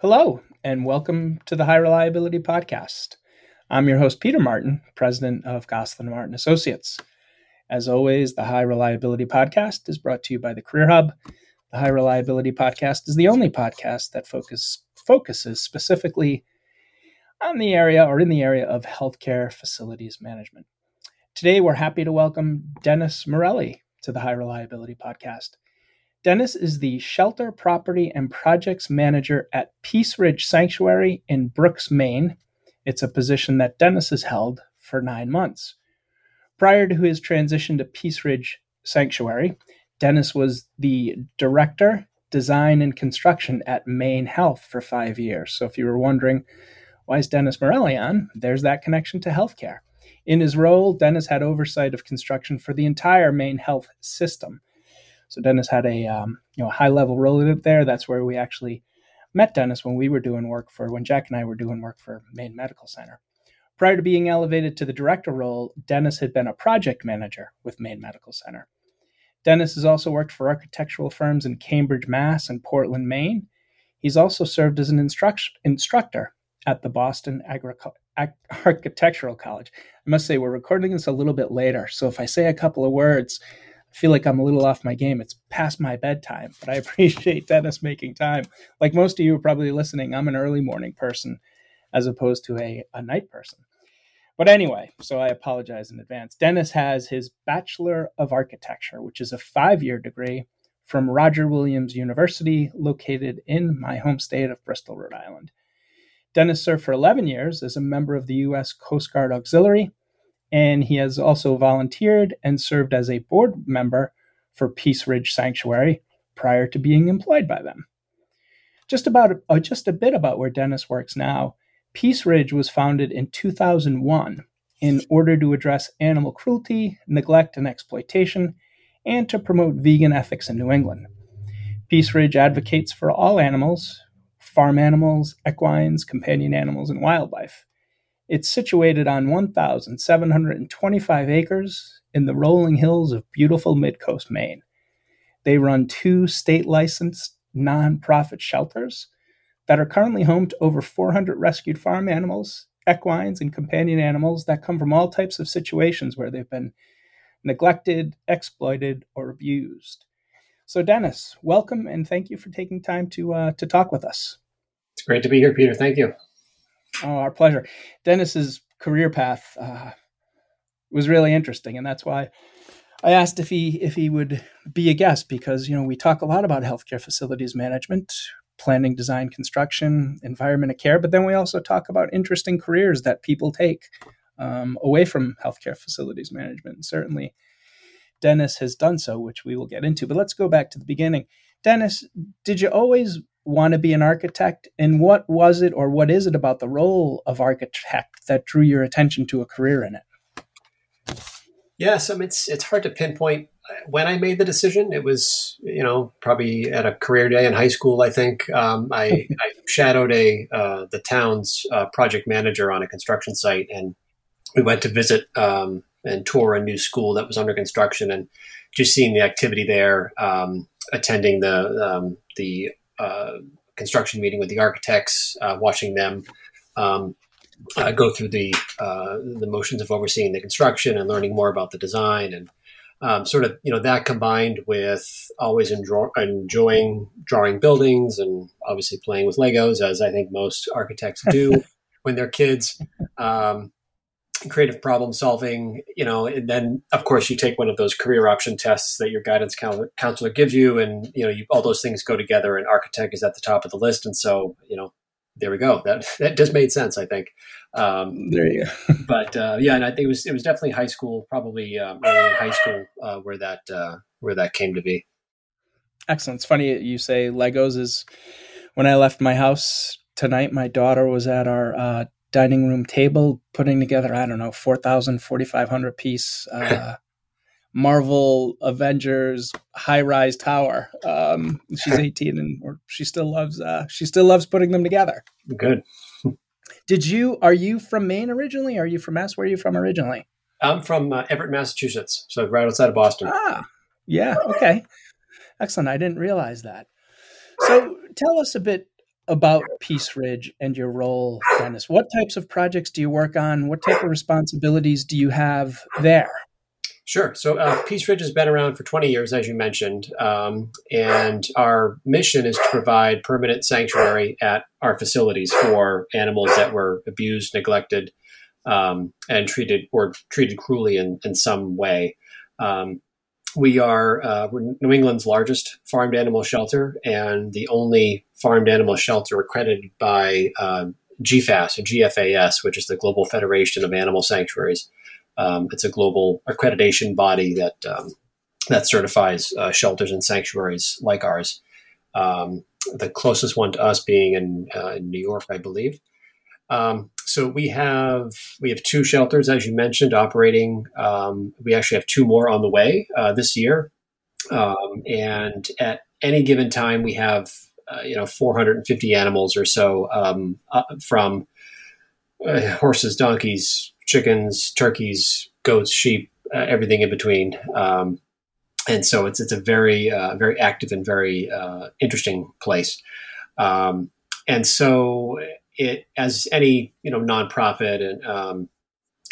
Hello, and welcome to the High Reliability Podcast. I'm your host, Peter Martin, president of Goslin Martin Associates. As always, the High Reliability Podcast is brought to you by the Career Hub. The High Reliability Podcast is the only podcast that focus, focuses specifically on the area or in the area of healthcare facilities management. Today, we're happy to welcome Dennis Morelli to the High Reliability Podcast. Dennis is the Shelter Property and Projects Manager at Peace Ridge Sanctuary in Brooks, Maine. It's a position that Dennis has held for nine months. Prior to his transition to Peace Ridge Sanctuary, Dennis was the Director, Design and Construction at Maine Health for five years. So if you were wondering, why is Dennis Morelli on? There's that connection to healthcare. In his role, Dennis had oversight of construction for the entire Maine Health system so Dennis had a um, you know high level relative there. That's where we actually met Dennis when we were doing work for when Jack and I were doing work for Maine Medical Center. Prior to being elevated to the director role, Dennis had been a project manager with Maine Medical Center. Dennis has also worked for architectural firms in Cambridge, Mass. and Portland, Maine. He's also served as an instruct- instructor at the Boston Architectural College. I must say, we're recording this a little bit later, so if I say a couple of words, feel like I'm a little off my game. It's past my bedtime, but I appreciate Dennis making time. Like most of you are probably listening, I'm an early morning person as opposed to a, a night person. But anyway, so I apologize in advance. Dennis has his Bachelor of Architecture, which is a five year degree from Roger Williams University, located in my home state of Bristol, Rhode Island. Dennis served for 11 years as a member of the U.S. Coast Guard Auxiliary and he has also volunteered and served as a board member for Peace Ridge Sanctuary prior to being employed by them. Just about uh, just a bit about where Dennis works now. Peace Ridge was founded in 2001 in order to address animal cruelty, neglect, and exploitation, and to promote vegan ethics in New England. Peace Ridge advocates for all animals, farm animals, equines, companion animals, and wildlife. It's situated on 1,725 acres in the rolling hills of beautiful Midcoast, Maine. They run two state licensed nonprofit shelters that are currently home to over 400 rescued farm animals, equines, and companion animals that come from all types of situations where they've been neglected, exploited, or abused. So, Dennis, welcome and thank you for taking time to uh, to talk with us. It's great to be here, Peter. Thank you. Oh, our pleasure. Dennis's career path uh, was really interesting, and that's why I asked if he if he would be a guest because you know we talk a lot about healthcare facilities management, planning, design, construction, environment of care, but then we also talk about interesting careers that people take um, away from healthcare facilities management. And certainly, Dennis has done so, which we will get into. But let's go back to the beginning. Dennis, did you always want to be an architect? And what was it or what is it about the role of architect that drew your attention to a career in it? Yes, I mean, it's it's hard to pinpoint when I made the decision. It was you know probably at a career day in high school. I think um, I, I, shadowed a uh, the town's uh, project manager on a construction site, and we went to visit um, and tour a new school that was under construction, and just seeing the activity there, um, attending the um, the uh, construction meeting with the architects, uh, watching them um, uh, go through the uh, the motions of overseeing the construction and learning more about the design and um, sort of you know that combined with always enjoy, enjoying drawing buildings and obviously playing with Legos as I think most architects do when they're kids. Um, creative problem solving, you know, and then of course you take one of those career option tests that your guidance counselor gives you, and you know, you, all those things go together, and architect is at the top of the list, and so you know, there we go. That that just made sense, I think. Um, there you go. but uh, yeah, and I think it was it was definitely high school, probably um, early in high school, uh, where that uh, where that came to be. Excellent. It's funny you say Legos is when I left my house tonight. My daughter was at our uh, dining room table, putting together, I don't know, 4,000, 4,500 piece uh, Marvel Avengers high rise tower. Um, she's 18 and or she still loves, uh, she still loves putting them together. Good. Did you, are you from Maine originally? Are you from Mass? Where are you from originally? I'm from uh, Everett, Massachusetts. So right outside of Boston. Ah, yeah. Okay. Excellent. I didn't realize that. So tell us a bit about Peace Ridge and your role, Dennis. What types of projects do you work on? What type of responsibilities do you have there? Sure. So uh, Peace Ridge has been around for 20 years, as you mentioned, um, and our mission is to provide permanent sanctuary at our facilities for animals that were abused, neglected, um, and treated or treated cruelly in, in some way. Um, we are uh, New England's largest farmed animal shelter and the only farmed animal shelter accredited by uh, GFAS or GFAS, which is the Global Federation of Animal Sanctuaries. Um, it's a global accreditation body that um, that certifies uh, shelters and sanctuaries like ours. Um, the closest one to us being in, uh, in New York, I believe. Um, so we have we have two shelters, as you mentioned, operating. Um, we actually have two more on the way uh, this year, um, and at any given time, we have uh, you know 450 animals or so um, uh, from uh, horses, donkeys, chickens, turkeys, goats, sheep, uh, everything in between. Um, and so it's it's a very uh, very active and very uh, interesting place. Um, and so it as any you know nonprofit and um,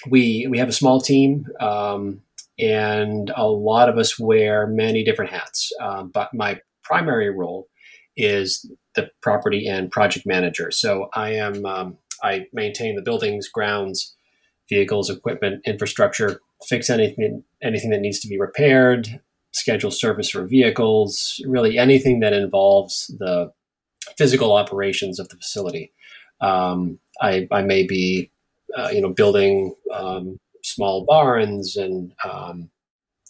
we we have a small team um, and a lot of us wear many different hats. Um, but my primary role is the property and project manager. So I am um, I maintain the buildings, grounds, vehicles, equipment, infrastructure, fix anything anything that needs to be repaired, schedule service for vehicles, really anything that involves the physical operations of the facility. Um, I, I may be, uh, you know, building um, small barns and um,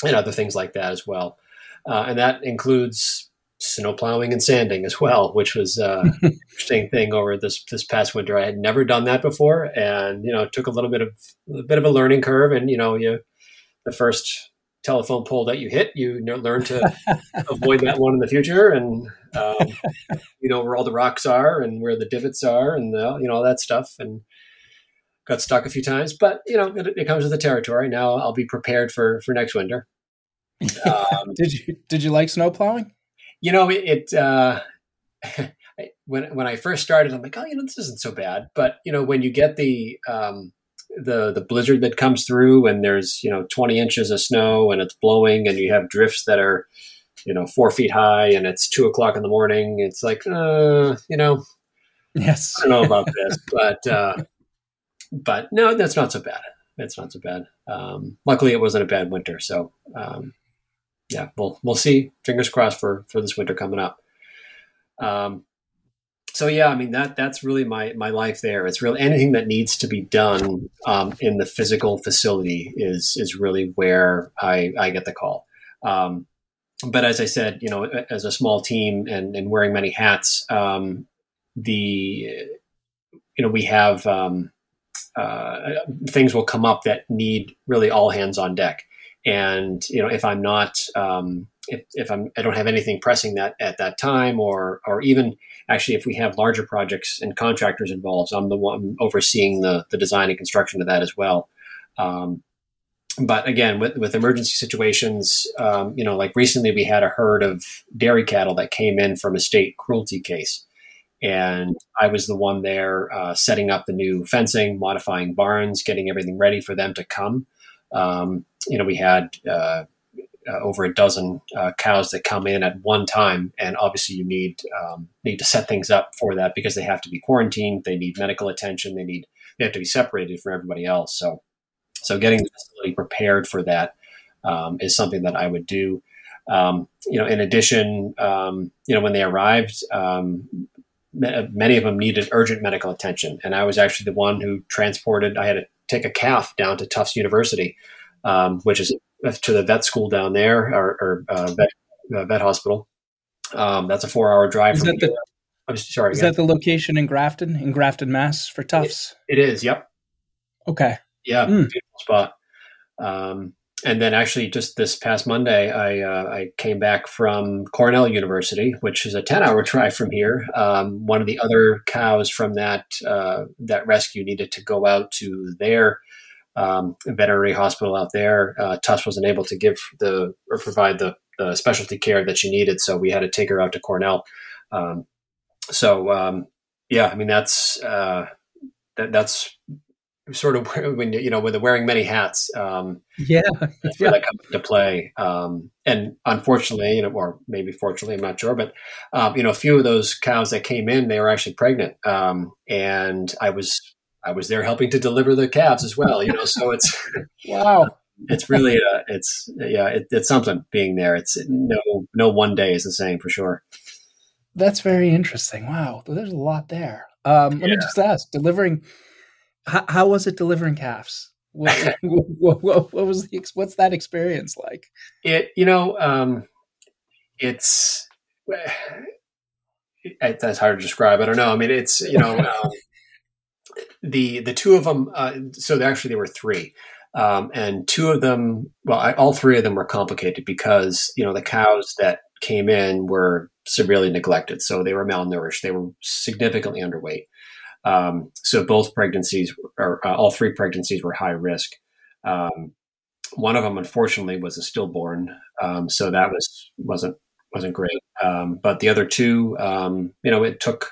and other things like that as well, uh, and that includes snow plowing and sanding as well, which was uh, an interesting thing over this this past winter. I had never done that before, and you know, it took a little bit of a bit of a learning curve. And you know, you the first telephone pole that you hit, you learn to avoid that one in the future, and um, you know where all the rocks are and where the divots are, and the, you know all that stuff, and got stuck a few times. But you know, it, it comes with the territory. Now I'll be prepared for for next winter. Um, did you did you like snow plowing? You know, it, it uh, when when I first started, I'm like, oh, you know, this isn't so bad. But you know, when you get the um, the the blizzard that comes through, and there's you know 20 inches of snow, and it's blowing, and you have drifts that are you know four feet high, and it's two o'clock in the morning. It's like, uh, you know, yes, I don't know about this, but uh, but no, that's not so bad. It's not so bad. Um, luckily, it wasn't a bad winter, so um, yeah, we'll we'll see. Fingers crossed for for this winter coming up. Um, so yeah, I mean that that's really my my life there. It's really anything that needs to be done um, in the physical facility is is really where I I get the call. Um, but as I said, you know, as a small team and, and wearing many hats, um, the you know we have um, uh, things will come up that need really all hands on deck. And you know, if I'm not, um, if, if I'm, I don't have anything pressing that at that time, or or even actually, if we have larger projects and contractors involved, I'm the one overseeing the the design and construction of that as well. Um, but again, with, with emergency situations, um, you know, like recently we had a herd of dairy cattle that came in from a state cruelty case. And I was the one there uh, setting up the new fencing, modifying barns, getting everything ready for them to come. Um, you know, we had uh, uh, over a dozen uh, cows that come in at one time, and obviously you need um, need to set things up for that because they have to be quarantined, they need medical attention, they need they have to be separated from everybody else. So, so getting the facility prepared for that um, is something that I would do. Um, you know, in addition, um, you know, when they arrived, um, many of them needed urgent medical attention, and I was actually the one who transported. I had to take a calf down to Tufts University um, which is to the vet school down there or, or uh, vet, uh, vet hospital. Um, that's a four hour drive. Is from that the, I'm sorry. Is again. that the location in Grafton, in Grafton, Mass for Tufts? it, it is. Yep. Okay. Yeah. Mm. Beautiful spot. Um, and then actually just this past Monday, I, uh, I came back from Cornell University, which is a 10 hour drive from here. Um, one of the other cows from that, uh, that rescue needed to go out to their um, veterinary hospital out there. Uh, wasn't able to give the or provide the, the, specialty care that she needed, so we had to take her out to Cornell. Um, so um, Yeah, I mean that's uh, that, that's sort of when you know when they're wearing many hats. Um, yeah, that's where that comes into play. Um, and unfortunately, you know, or maybe fortunately, I'm not sure, but um, you know, a few of those cows that came in, they were actually pregnant, um, and I was I was there helping to deliver the calves as well. You know, so it's wow. It's really uh, it's yeah it, it's something being there. It's no no one day is the same for sure. That's very interesting. Wow, there's a lot there. Um, let yeah. me just ask: delivering, how, how, was it delivering calves? What, what, what, what, was the what's that experience like? It you know um, it's it, that's hard to describe. I don't know. I mean, it's you know um, the the two of them. Uh, so actually there were three. Um, and two of them, well, I, all three of them were complicated because you know the cows that came in were severely neglected, so they were malnourished. They were significantly underweight. Um, so both pregnancies, or uh, all three pregnancies, were high risk. Um, one of them, unfortunately, was a stillborn, um, so that was wasn't wasn't great. Um, but the other two, um, you know, it took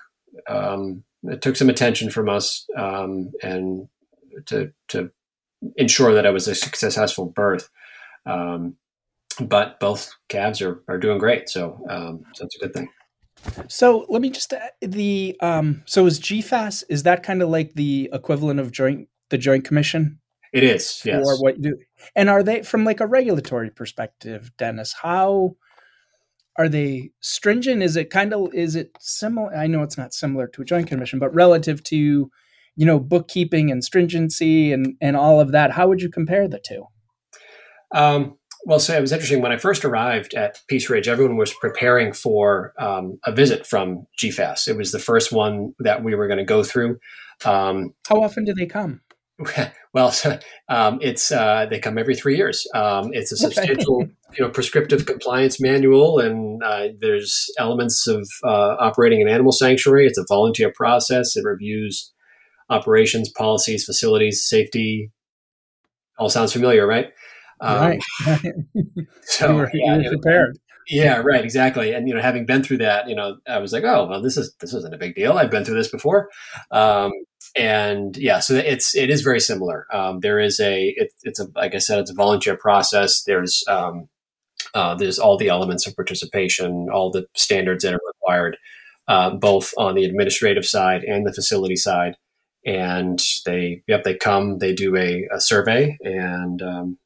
um, it took some attention from us and to to ensure that it was a successful birth. But both calves are, are doing great, so so it's a good thing. So let me just the um, so is GFAS is that kind of like the equivalent of joint the Joint Commission? It is, yes. Or what you do, and are they from like a regulatory perspective, Dennis? How are they stringent? Is it kind of is it similar? I know it's not similar to a Joint Commission, but relative to you know bookkeeping and stringency and and all of that how would you compare the two um, well so it was interesting. When i first arrived at peace ridge everyone was preparing for um, a visit from gfas it was the first one that we were going to go through. Um, how often do they come? Well um, it's uh, they come every three years. Um, it's a substantial you know prescriptive compliance manual and uh, there's elements of uh, operating an animal sanctuary. It's a volunteer process. It reviews operations, policies, facilities, safety. All sounds familiar, right? Um, right. so were, yeah, you were prepared. Yeah, right, exactly. And you know, having been through that, you know, I was like, oh, well, this is this isn't a big deal. I've been through this before, um, and yeah, so it's it is very similar. Um, there is a it, it's a like I said, it's a volunteer process. There's um, uh, there's all the elements of participation, all the standards that are required, uh, both on the administrative side and the facility side and they yep they come they do a, a survey and um,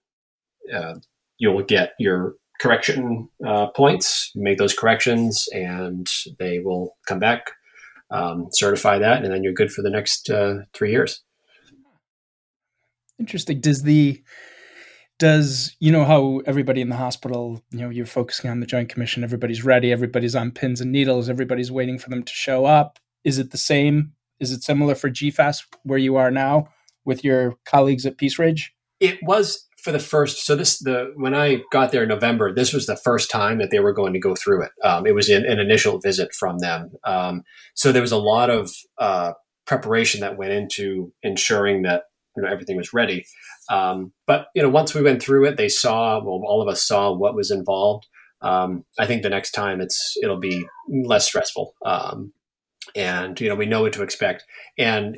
uh, you'll get your correction uh, points. Make those corrections and they will come back um, certify that and then you're good for the next uh, three years. Interesting. Does the does you know how everybody in the hospital you know you're focusing on the joint commission everybody's ready everybody's on pins and needles everybody's waiting for them to show up. Is it the same? Is it similar for GFAS where you are now with your colleagues at Peace Ridge? It was for the first. So this the when I got there in November, this was the first time that they were going to go through it. Um, it was an, an, initial visit from them. Um, so there was a lot of uh, preparation that went into ensuring that you know everything was ready. Um, but you know once we went through it, they saw well, all of us saw what was involved. Um, I think the next time it's it'll be less stressful. Um, and you know we know what to expect. And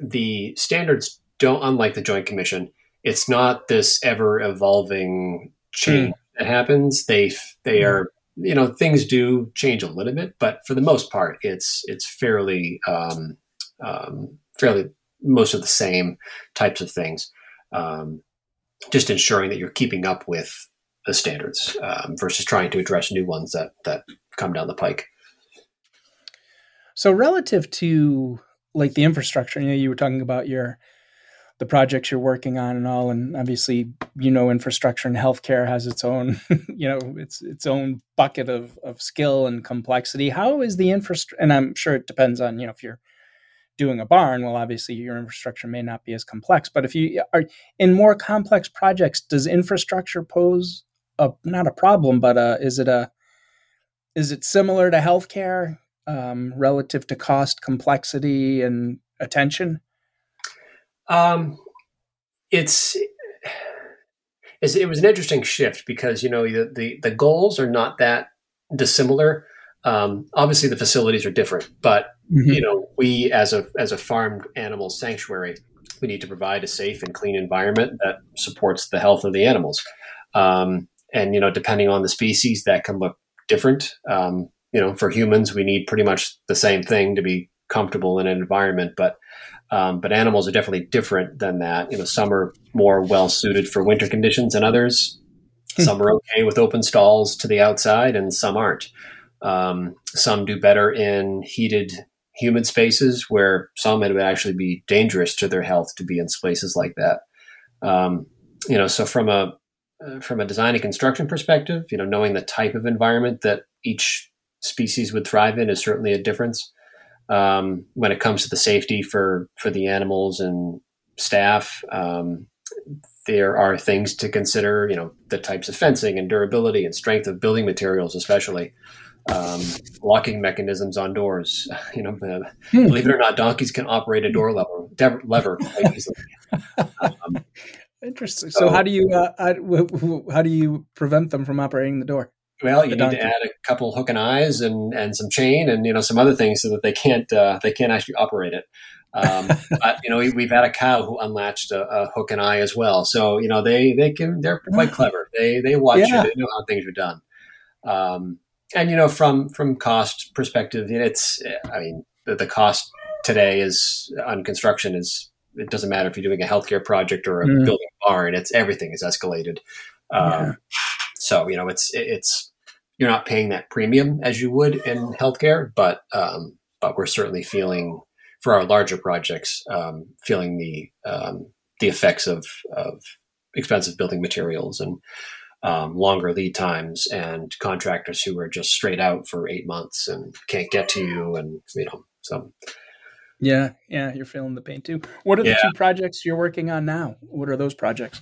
the standards don't, unlike the Joint Commission, it's not this ever evolving change mm. that happens. They they mm. are you know things do change a little bit, but for the most part, it's it's fairly um, um, fairly most of the same types of things. Um, just ensuring that you're keeping up with the standards um, versus trying to address new ones that that come down the pike. So relative to like the infrastructure, you know, you were talking about your the projects you're working on and all, and obviously, you know, infrastructure and healthcare has its own, you know, its its own bucket of of skill and complexity. How is the infrastructure? And I'm sure it depends on you know if you're doing a barn. Well, obviously, your infrastructure may not be as complex, but if you are in more complex projects, does infrastructure pose a not a problem, but a, is it a is it similar to healthcare? um, relative to cost, complexity, and attention? Um, it's, it's, it was an interesting shift because you know the, the, the goals are not that dissimilar. Um, obviously, the facilities are different, but Mhm. you know, we as a as a farmed animal sanctuary, we need to provide a safe and clean environment that supports the health of the animals. Um, and you know, depending on the species, that can look different. Um, you know, for humans, we need pretty much the same thing to be comfortable in an environment, but um, but animals are definitely different than that. You know, some are more well suited for winter conditions than others. Hmm. some are okay with open stalls to the outside, and some aren't. Um, some do better in heated, humid spaces, where some it would actually be dangerous to their health to be in spaces like that. Um, you know, so from a uh, from a design and construction perspective, you know, knowing the type of environment that each species would thrive in is certainly a difference. Um, when it comes to the safety for for the animals and staff, um, there are things to consider. You know, the types of fencing and durability and strength of building materials, especially um, locking mechanisms on doors. You know, uh, Hmm. believe it or not, donkeys can operate a door lever dev- lever quite easily. Um, Interesting. So, So- how do you uh, how, w- w- how do you prevent them from operating the door? Well, you need to add a couple hook and eyes and, and some chain and you know some other things so that they can't uh, they can't actually operate it. Um, but you know we, we've had a cow who unlatched a, a hook and eye as well. So you know they they can they're quite clever. They they watch Yeah. it. They know how things are done. Um, and you know from from cost perspective, it's I mean the, the cost today is on construction is it doesn't matter if you're doing a healthcare project or a Mm. building barn. It's everything is escalated. Um, Yeah. So you know it's it's you're not paying that premium as you would in healthcare, but um, but we're certainly feeling for our larger projects, um, feeling the um, the effects of, of expensive building materials and um, longer lead times and contractors who are just straight out for eight months and can't get to you and you know so Yeah, yeah, you're feeling the pain too. What are the Yeah. two projects you're working on now? What are those projects?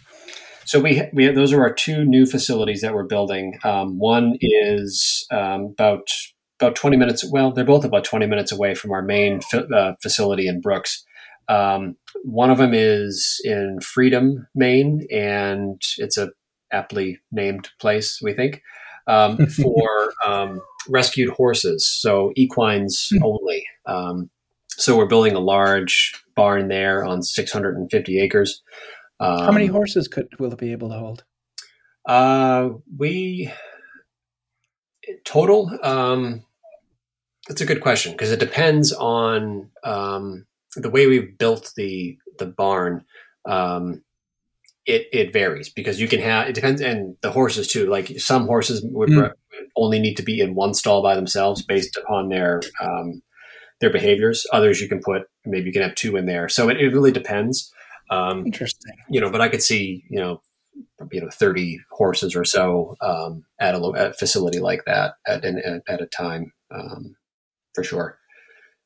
So we, we those are our two new facilities that we're building. Um, one is um, about about twenty minutes. Well, they're both about twenty minutes away from our main fa- uh, facility in Brooks. Um, one of them is in Freedom, Maine, and it's a aptly named place, we think, um, for um, rescued horses, so equines Hmm. only. Um, so we're building a large barn there on 650 acres. Um, How many horses could will it be able to hold? uh, we total. Um, that's a good question because it depends on um, the way we've built the the barn. Um, it it varies because you can have it depends and the horses too. Like some horses would Mm. only need to be in one stall by themselves based upon their um, their behaviors. Others you can put maybe you can have two in there. So it, it really depends. Um, Interesting. you know, but I could see, you know, you know, 30 horses or so um, at a, at a facility like that at, an, at, at a time um, for sure.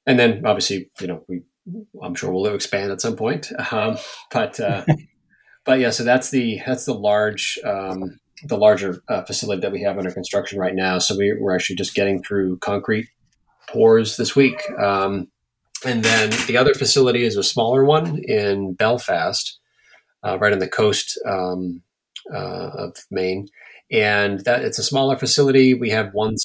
And then obviously, you know, we, I'm sure we'll expand at some point. Um, but, uh, but yeah, so that's the, that's the large, um, the larger uh, facility that we have under construction right now. So we, we're actually just getting through concrete pours this week. Um, and then the other facility is a smaller one in Belfast, uh, right on the coast um, uh, of Maine. And that it's a smaller facility. We have one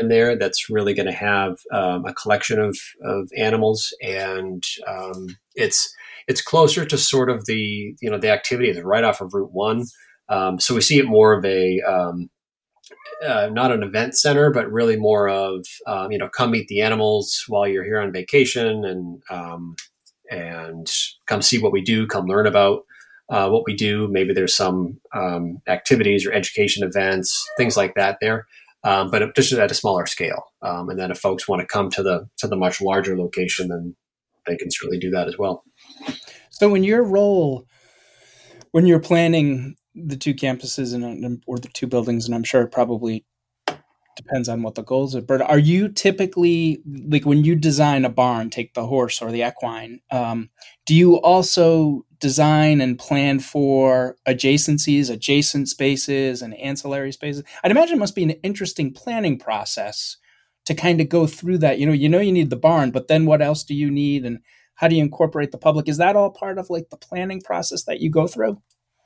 in there that's really going to have um, a collection of, of animals, and um, it's it's closer to sort of the you know the activity is right off of Route One. Um, so we see it more of a um, uh, not an event center, but really more of um, you know come meet the animals while you're here on vacation and um, and come see what we do, come learn about uh, what we do. Maybe there's some um, activities or education events, things like that there, um, but just at a smaller scale. Um, and then if folks want to come to the to the much larger location, then they can certainly do that as well. So, in your role, when you're planning the two campuses and or the two buildings, and I'm sure it probably depends on what the goals are. But are you typically like when you design a barn, take the horse or the equine? Um, do you also design and plan for adjacencies, adjacent spaces, and ancillary spaces? I'd imagine it must be an interesting planning process to kind of go through that. You know, you know you need the barn, but then what else do you need, and how do you incorporate the public? Is that all part of like the planning process that you go through?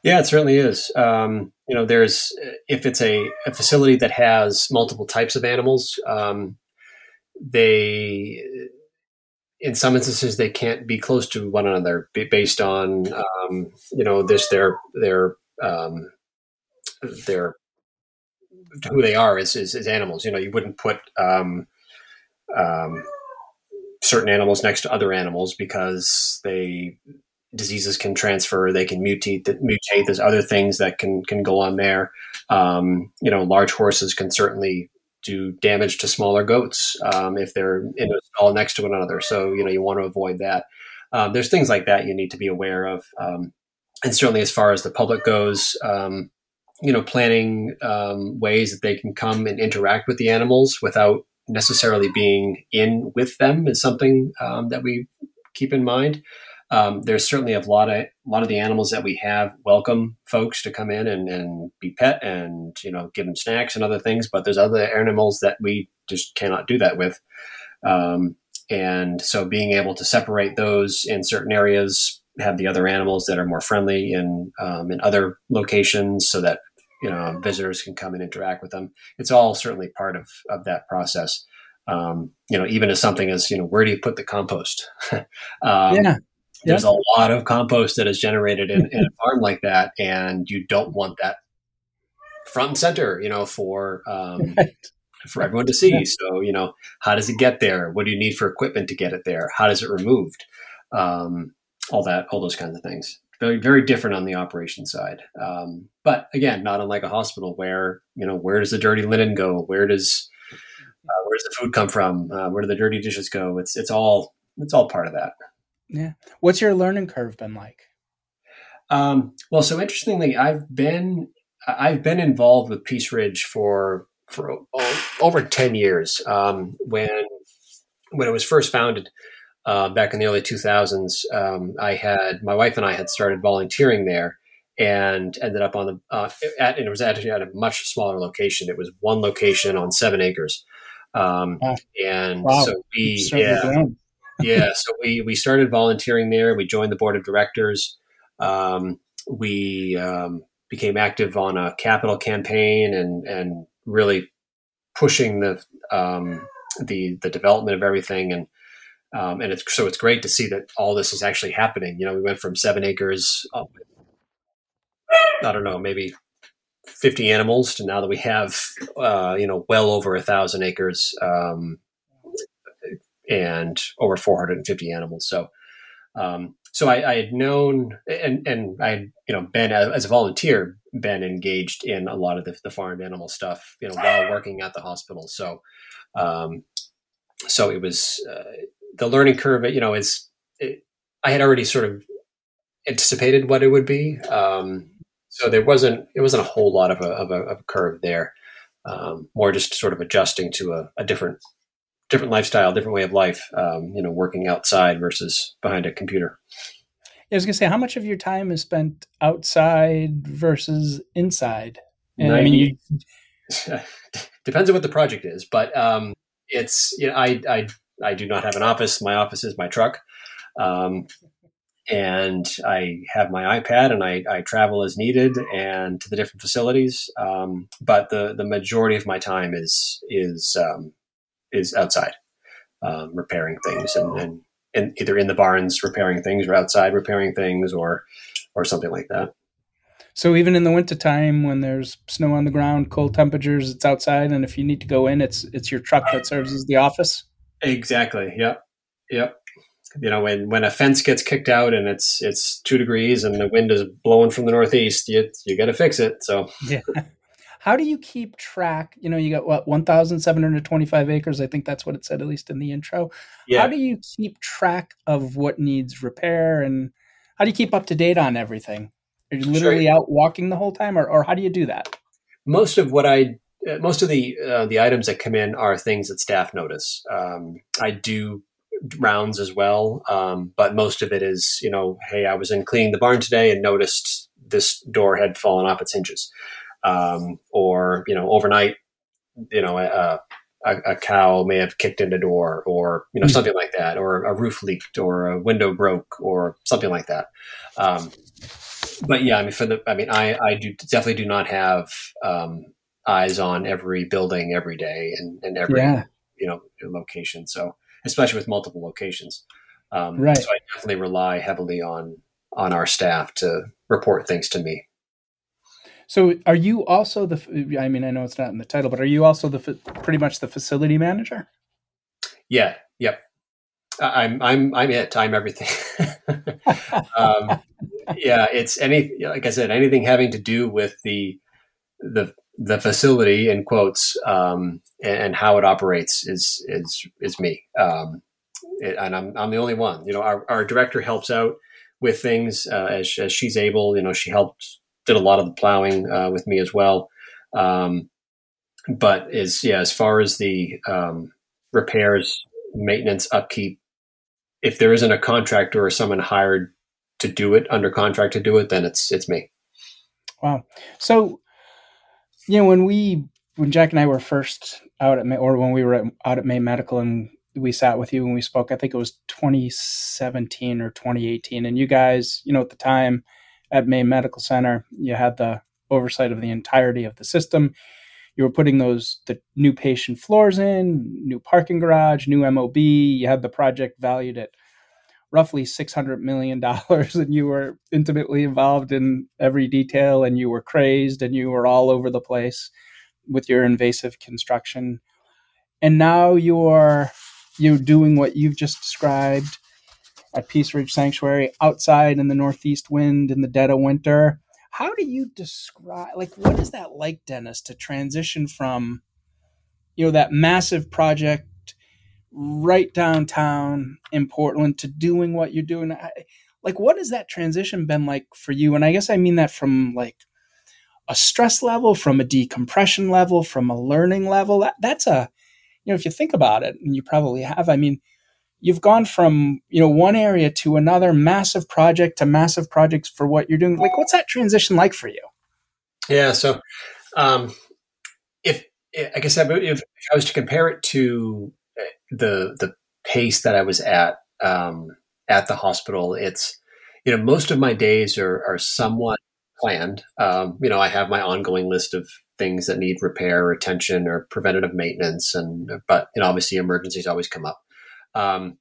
Yeah, it certainly is. Um, you know, there's if it's a, a facility that has multiple types of animals, um, they in some instances they can't be close to one another based on um, you know this their their um, their who they are as, as, as, animals. You know, you wouldn't put um, um, certain animals next to other animals because they diseases can transfer, they can mutate. Mutate. There's other things that can can go on there. Um, you know, large horses can certainly do damage to smaller goats um, if they're in a stall next to one another. So you know, you want to avoid that. Um, there's things like that you need to be aware of. Um, and certainly, as far as the public goes, um, you know, planning um, ways that they can come and interact with the animals without necessarily being in with them is something that we keep in mind. Um, there's certainly a lot of a lot of the animals that we have welcome folks to come in and, and be pet and you know give them snacks and other things, but there's other animals that we just cannot do that with. Um, and so being able to separate those in certain areas, have the other animals that are more friendly in um, in other locations, so that you know visitors can come and interact with them. It's all certainly part of of that process. Um, you know, even as something as you know, where do you put the compost? um, yeah. There's a lot of compost that is generated in, in, a farm like that, and you don't want that front and center. You know, for um, right. for everyone to see. Yeah. So, you know, how does it get there? What do you need for equipment to get it there? How does it removed? Um, all that, all those kinds of things very very different on the operation side. Um, but again, not unlike a hospital where you know where does the dirty linen go? Where does uh, where does the food come from? Uh, where do the dirty dishes go? It's it's all it's all part of that. Yeah. What's your learning curve been like? Um, well, so interestingly, I've been I've been involved with Peace Ridge for for over ten years. Um, when when it was first founded, uh, back in the early 2000s, um, I had my wife and I had started volunteering there and ended up on the uh, at, and it was actually at a much smaller location. It was one location on seven acres, um, and wow. so we yeah yeah so we we started volunteering there. We joined the board of directors. Um, we um, became active on a capital campaign and and really pushing the um, the the development of everything and um, and it's so it's great to see that all this is actually happening. You know, we went from seven acres, up, I don't know, maybe 50 animals to now that we have, uh, you know, well over a thousand acres um, and over 450 animals. So, um, so I, I, had known and, and I had, you know, been as a volunteer, been engaged in a lot of the, the farm animal stuff, you know, while working at the hospital. So, um, so it was, uh, the learning curve, you know, is it, I had already sort of anticipated what it would be. Um, so there wasn't it wasn't a whole lot of a, of a, of a curve there. Um, more just sort of adjusting to a, a, different different lifestyle, different way of life. Um, you know, working outside versus behind a computer. I was gonna say, how much of your time is spent outside versus inside? And, I mean, you... depends on what the project is, but um, it's you know, I I I do not have an office. My office is my truck. Um, and I have my iPad and I, I, travel as needed and to the different facilities. Um, but the, the majority of my time is is um, is outside, um, repairing things and, and, and, either in the barns repairing things or outside repairing things or or something like that. So even in the wintertime when there's snow on the ground, cold temperatures, it's outside, and if you need to go in, it's it's your truck that serves as the office. Exactly. Yep. Yep. You know, when when a fence gets kicked out and it's it's two degrees and the wind is blowing from the northeast, you you got to fix it. So yeah. How do you keep track? You know, you got what one thousand seven hundred twenty-five acres. I think that's what it said, at least in the intro. Yeah. How do you keep track of what needs repair and how do you keep up to date on everything? Are you literally sure. out walking the whole time, or, or how do you do that? Most of what I uh, most of the uh, the items that come in are things that staff notice. Um, I do rounds as well, um, but most of it is you know, hey, I was in cleaning the barn today and noticed this door had fallen off its hinges, um, or you know, overnight, you know, a, a, a, cow may have kicked in the door, or you know, mm-hmm. something like that, or a roof leaked, or a window broke, or something like that. Um, but yeah, I mean, for the, I mean, I, I do definitely do not have um, eyes on every building every day and, and every, yeah. you know, location. So, especially with multiple locations. Um, right. So I definitely rely heavily on, on our staff to report things to me. So are you also the, I mean, I know it's not in the title, but are you also the, pretty much the facility manager? Yeah. Yep. I'm I'm I'm it. I'm everything. um, yeah, it's any like I said, anything having to do with the the the facility in quotes um, and, and, how it operates is is is me. Um, it, and I'm I'm the only one. You know, our, our director helps out with things uh, as as she's able. You know, she helped did a lot of the plowing uh, with me as well. Um, but is yeah, as far as the um, repairs, maintenance, upkeep, if there isn't a contractor or someone hired to do it under contract to do it, then it's it's me. Wow. So, you know, when we when Jack and I were first out at May, or when we were at, out at Maine Medical and we sat with you and we spoke, I think it was 2017 or 2018, and you guys, you know, at the time at Maine Medical Center, you had the oversight of the entirety of the system. You were putting those the new patient floors in, new parking garage, new MOB. You had the project valued at roughly $600 million and you were intimately involved in every detail and you were crazed and you were all over the place with your invasive construction and now you're you're doing what you've just described at Peace Ridge Sanctuary outside in the northeast wind in the dead of winter. How do you describe like what is that like, Dennis, to transition from you know that massive project right downtown in Portland to doing what you're doing? Like what has that transition been like for you? And I guess I mean that from like a stress level, from a decompression level, from a learning level. That, that's a you know, if you think about it, and you probably have, I mean, you've gone from you know one area to another massive project to massive projects for what you're doing. Like what's that transition like for you? Yeah so um if i guess if, i was to compare it to uh, the the pace that i was at um at the hospital it's you know most of my days are are somewhat planned. Um you know i have my ongoing list of things that need repair or attention or preventative maintenance and but you know obviously emergencies always come up um,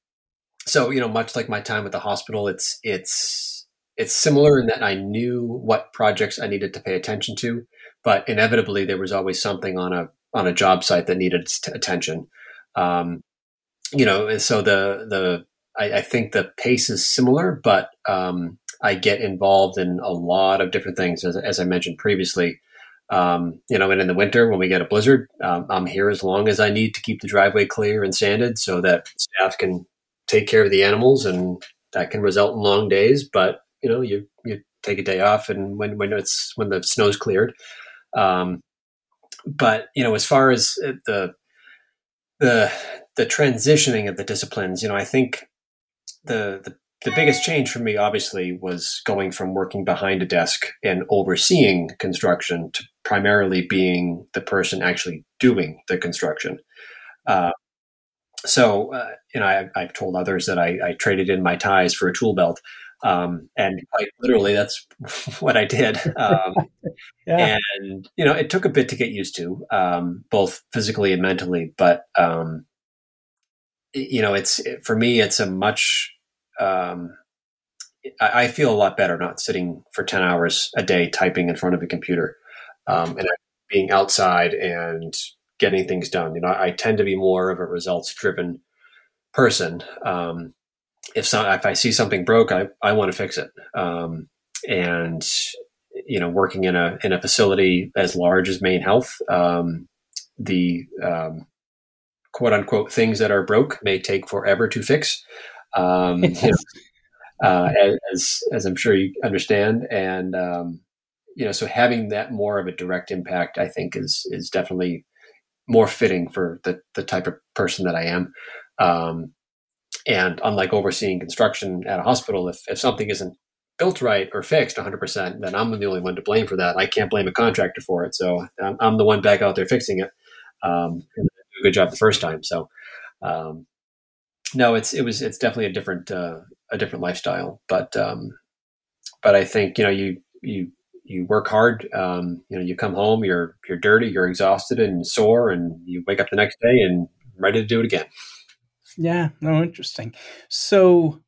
so you know, much like my time at the hospital, it's it's it's similar in that I knew what projects I needed to pay attention to, but inevitably there was always something on a on a job site that needed attention. Um, you know, and so the the I, I, think the pace is similar, but um, I get involved in a lot of different things, as, as I mentioned previously. Um, you know, and in the winter when we get a blizzard, um, I'm here as long as I need to keep the driveway clear and sanded so that staff can take care of the animals, and that can result in long days. But you know, you you take a day off, and when when it's when the snow's cleared. Um, but you know, as far as uh, the the the transitioning of the disciplines, you know, I think the the the biggest change for me, obviously, was going from working behind a desk and overseeing construction to primarily being the person actually doing the construction. Uh, so, uh, you know, I, have told others that I, I, traded in my ties for a tool belt. Um, and quite literally, that's what I did. Um, yeah. And, you know, it took a bit to get used to, um, both physically and mentally. But, um, you know, it's for me, it's a much um, I, I, feel a lot better not sitting for 10 hours a day typing in front of a computer um, and being outside and getting things done. You know, I, I tend to be more of a results driven person. Um, if so, if I see something broke, I, I want to fix it. Um, and you know, working in a in a facility as large as Maine Health, um, the um, quote unquote things that are broke may take forever to fix um, you know, uh, as as I'm sure you understand, and um, you know, so having that more of a direct impact, I think, is is definitely more fitting for the the type of person that I am. Um, and unlike overseeing construction at a hospital, if if something isn't built right or fixed 100%, then I'm the only one to blame for that. I can't blame a contractor for it. So I'm, I'm the one back out there fixing it. Um, and a good job the first time. So, um, no, it's it was it's definitely a different uh, a different lifestyle, but um, but I think you know you you you work hard. Um, you know, you come home, you're you're dirty, you're exhausted and sore, and you wake up the next day and ready to do it again. Yeah, no, interesting. So,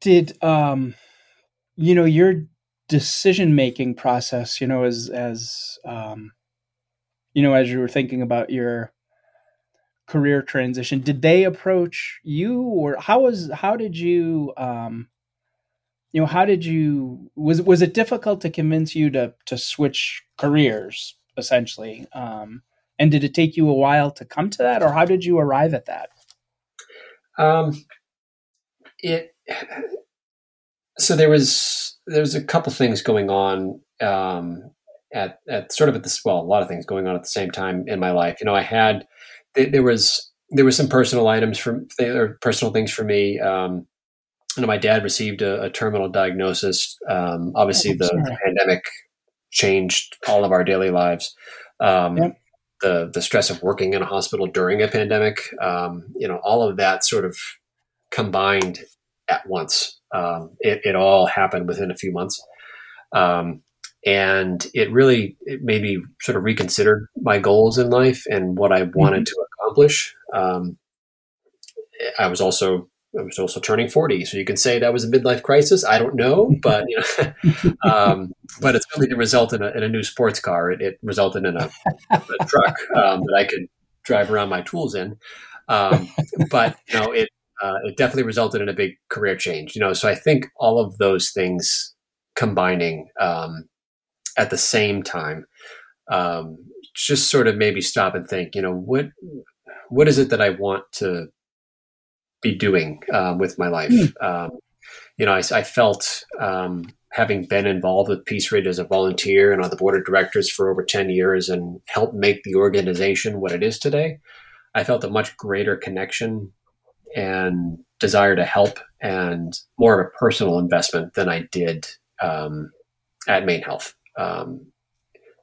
did um, you know your decision making process? You know, as as um, you know, as you were thinking about your career transition, did they approach you, or how was how did you um, you know, how did you was was it difficult to convince you to to switch careers essentially? Um, and did it take you a while to come to that, or how did you arrive at that? Um, it so there was there was a couple things going on um, at at sort of at this well a lot of things going on at the same time in my life. You know, I had there was there was some personal items from or personal things for me. Um, you know, my dad received a, a terminal diagnosis. Um, obviously, oh, the, the, pandemic changed all of our daily lives. Um, yep. The the stress of working in a hospital during a pandemic, um, you know, all of that sort of combined at once. Um, it, it, all happened within a few months, um, and it really it made me sort of reconsider my goals in life and what I wanted mm-hmm. to accomplish. Um, I was also I was also turning 40. So you can say that was a midlife crisis. I don't know, but you know, um, but it certainly didn't result in a, in a new sports car. It, it resulted in a, a truck um, that I could drive around my tools in. Um, but you know, it uh, it definitely resulted in a big career change. You know, so I think all of those things combining um, at the same time um, just sort of maybe stop and think. You know, what what is it that I want to be doing um, with my life. Mm. Um, you know, I, I felt um, having been involved with Peace Ridge as a volunteer and on the board of directors for over 10 years and helped make the organization what it is today, I felt a much greater connection and desire to help and more of a personal investment than I did um, at Maine Health. Um,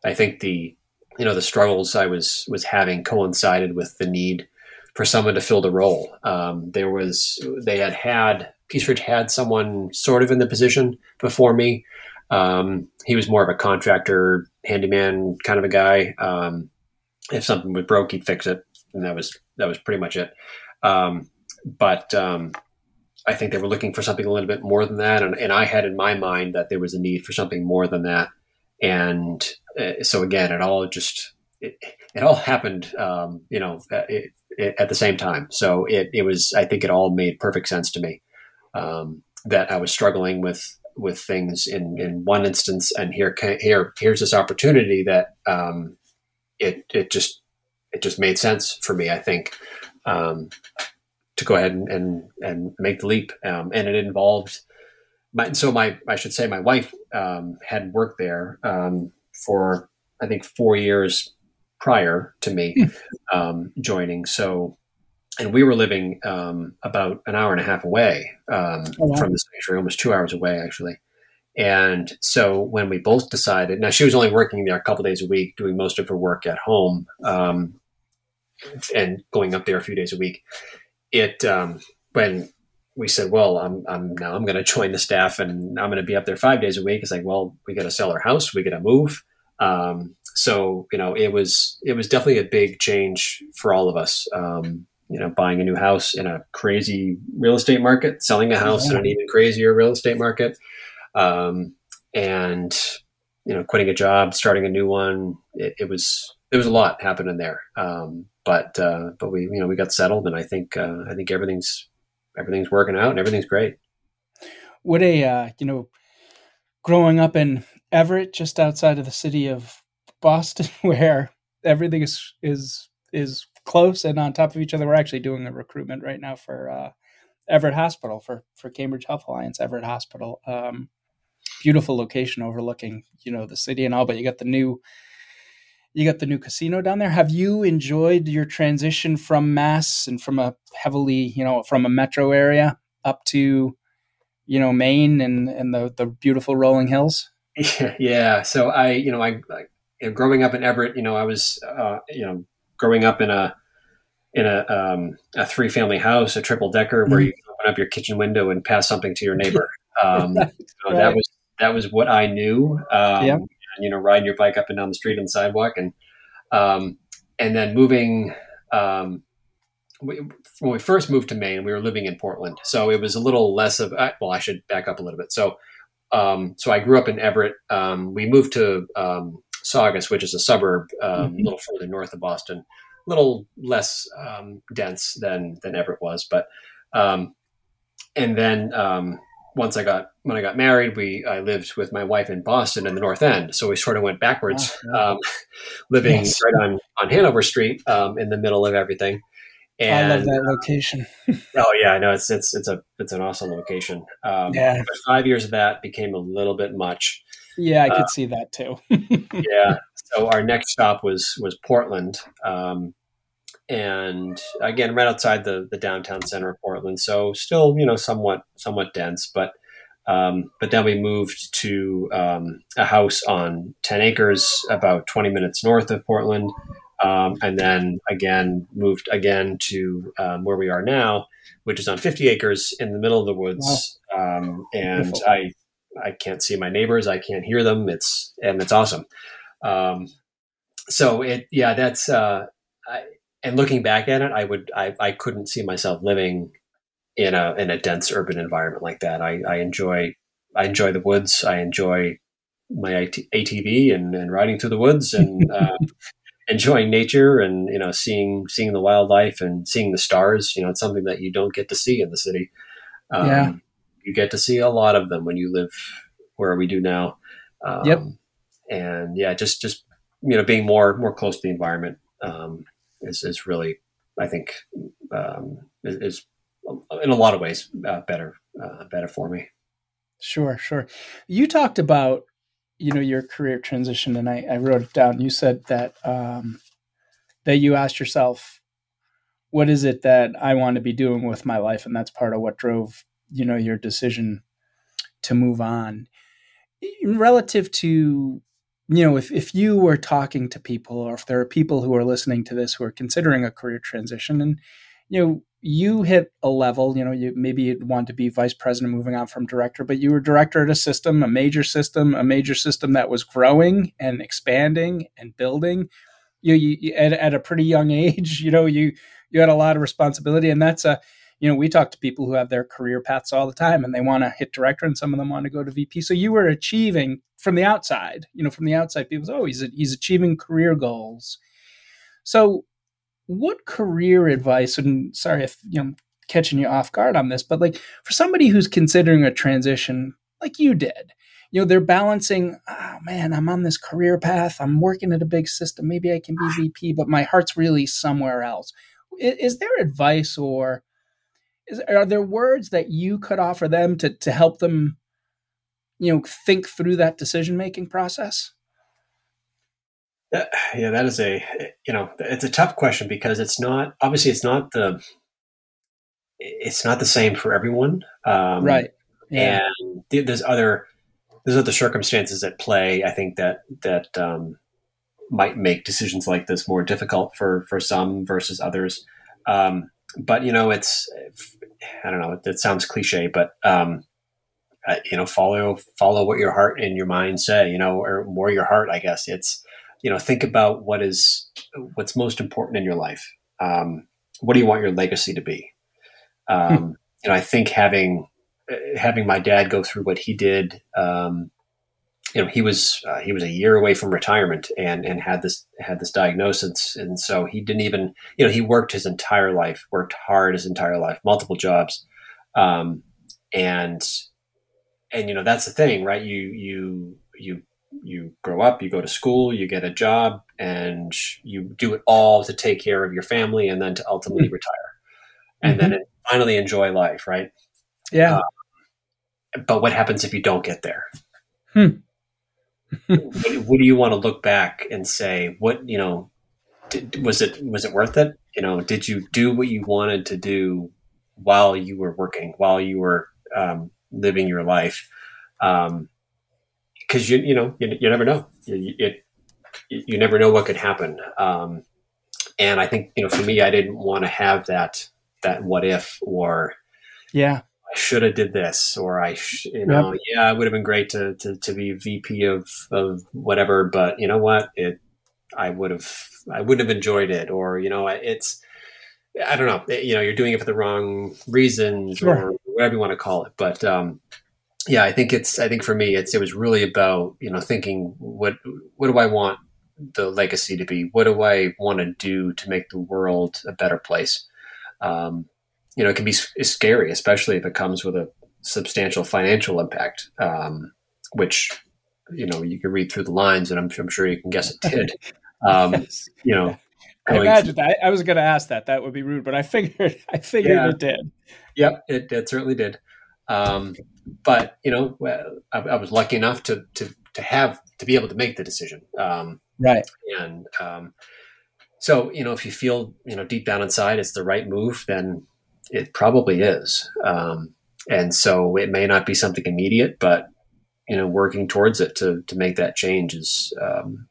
I think the you know the struggles I was was having coincided with the need for someone to fill the role. Um, there was they had had Peace Ridge had someone sort of in the position before me. Um, he was more of a contractor, handyman kind of a guy. Um, if something was broke, he'd fix it, and that was that was pretty much it. Um, but um, I think they were looking for something a little bit more than that, and, and I had in my mind that there was a need for something more than that. And uh, so again, it all just it, it all happened, um, you know, uh, it, at the same time. So it, it was, I think it all made perfect sense to me um, that I was struggling with with things in, in one instance, and here here here's this opportunity that um, it it just it just made sense for me. I think um, to go ahead and, and, and make the leap, um, and it involved. My, so my I should say my wife um, had worked there um, for I think four years prior to me hmm. um, joining. So, and we were living um, about an hour and a half away um, oh, wow. from the sanctuary, almost two hours away, actually. And so when we both decided, now she was only working there a couple days a week, doing most of her work at home, um, and going up there a few days a week. It um, when we said, well, I'm, I'm now I'm going to join the staff and I'm going to be up there five days a week. It's like, well, we got to sell our house, we got to move. Um, so you know, it was it was definitely a big change for all of us. Um, you know, buying a new house in a crazy real estate market, selling a house yeah. in an even crazier real estate market, um, and you know, quitting a job, starting a new one. It, it was it was a lot happening there. Um, but uh, but we you know we got settled, and I think uh, I think everything's everything's working out and everything's great. What a uh, you know, growing up in Everett, just outside of the city of Boston, where everything is is is close and on top of each other. We're actually doing a recruitment right now for uh, Everett Hospital for for Cambridge Health Alliance Everett Hospital. Um, beautiful location overlooking you know the city and all, but you got the new you got the new casino down there. Have you enjoyed your transition from Mass and from a heavily you know from a metro area up to you know Maine and and the the beautiful rolling hills? Yeah, yeah. So I, you know, I, I you know, growing up in Everett, you know, I was, uh, you know, growing up in a in a um, a three family house, a triple decker, mm-hmm. where you open up your kitchen window and pass something to your neighbor. Um, right. That was that was what I knew. Um, Yeah. and, you know, riding your bike up and down the street on the sidewalk, and um, and then moving. Um, we, when we first moved to Maine, we were living in Portland, so it was a little less of. Well, I should back up a little bit. So, um, so I grew up in Everett. Um, we moved to um, Saugus, which is a suburb um, Mhm. a little further north of Boston, a little less um, dense than than Everett was, but. Um, and then um, once I got when I got married, we I lived with my wife in Boston in the North End, so we sort of went backwards, Oh, um, living Yes. right on on Hanover Street um, in the middle of everything. And I love that location. oh yeah, I know it's it's it's a it's an awesome location. Um, Yeah. five years of that became a little bit much. Yeah, I could Uh, see that too. yeah. So our next stop was was Portland, um, and again, right outside the the downtown center of Portland. So still, you know, somewhat somewhat dense, but um, but then we moved to um, a house on ten acres, about twenty minutes north of Portland, um, and then again moved again to um, where we are now, which is on fifty acres in the middle of the woods, um, and Beautiful. I. I can't see my neighbors. I can't hear them. It's and it's awesome. Um, so it, yeah, that's, uh, I, and looking back at it, I would, I, I couldn't see myself living in a, in a dense urban environment like that. I, I enjoy, I enjoy the woods. I enjoy my ATV and, and riding through the woods and, uh, enjoying nature and, you know, seeing, seeing the wildlife and seeing the stars, you know, it's something that you don't get to see in the city. Um, Yeah. You get to see a lot of them when you live where we do now. Um, Yep. And yeah, just, just, you know, being more, more close to the environment, um, is, is really, I think, um, is, is in a lot of ways, uh, better, uh, better for me. Sure, sure. You talked about, you know, your career transition, and I, I wrote it down. You said that um, that you asked yourself, "What is it that I want to be doing with my life?" And that's part of what drove, you know, your decision to move on. Relative to, you know, if if you were talking to people, or if there are people who are listening to this who are considering a career transition, and you know, you hit a level, you know, you maybe you'd want to be vice president moving on from director, but you were director at a system, a major system, a major system that was growing and expanding and building. You, you, at, at a pretty young age, you know, you you had a lot of responsibility, and that's a, you know, we talk to people who have their career paths all the time, and they want to hit director, and some of them want to go to VP. So you were achieving from the outside, you know, from the outside, people say, oh, he's he's achieving career goals. So what career advice and sorry if you know I'm catching you off guard on this but like for somebody who's considering a transition like you did you know they're balancing oh man i'm on this career path. I'm working at a big system. Maybe i can be ah. vp but my heart's really somewhere else. Is, is there advice or is, are there words that you could offer them to, to help them you know think through that decision making process Yeah, that is a you know it's a tough question because it's not obviously it's not the it's not the same for everyone, um, right yeah And th- there's other there's other circumstances at play. I think that that um, might make decisions like this more difficult for for some versus others. Um, but you know, it's I don't know. It, it sounds cliche, but um, uh, you know, follow follow what your heart and your mind say. You know, or more your heart. I guess it's you know, think about what is what's most important in your life. Um, what do you want your legacy to be? Um, You know, I think having having my dad go through what he did. Um, you know, he was uh, he was a year away from retirement and and had this had this diagnosis, and so he didn't even you know he worked his entire life, worked hard his entire life, multiple jobs, um, and and you know that's the thing, right? You you you you grow up, you go to school, you get a job, and you do it all to take care of your family, and then to ultimately Mm-hmm. retire, and then finally enjoy life, right? yeah But what happens if you don't get there? Hmm. what, what do you want to look back and say? What you know, did, was it was it worth it? You know, did you do what you wanted to do while you were working, while you were um, living your life? Because you you know you, you never know. You, it, you never know what could happen. Um, and I think you know, for me, I didn't want to have that that what if or yeah I should have did this, or I, sh- you know, yep. yeah, it would have been great to, to, to be VP of, of whatever, but you know what? It, I would have, I wouldn't have enjoyed it, or, you know, it's, I don't know, you know, you're doing it for the wrong reasons sure. or whatever you want to call it. But, um, yeah, I think it's, I think for me, it's, it was really about, you know, thinking what, what do I want the legacy to be? What do I want to do to make the world a better place? Um, you know, it can be scary, especially if it comes with a substantial financial impact, um, which, you know, you can read through the lines and I'm, I'm sure you can guess it did. Um, yes. You know, I imagine that. I was going to ask that. That would be rude, but I figured, I figured yeah. it did. Yep, it, it certainly did. Um, but you know, I, I, was lucky enough to to to have to be able to make the decision. Um, right. And um, so, you know, if you feel you know deep down inside it's the right move, then it probably is. Um, and so it may not be something immediate, but you know, working towards it to to make that change is, um,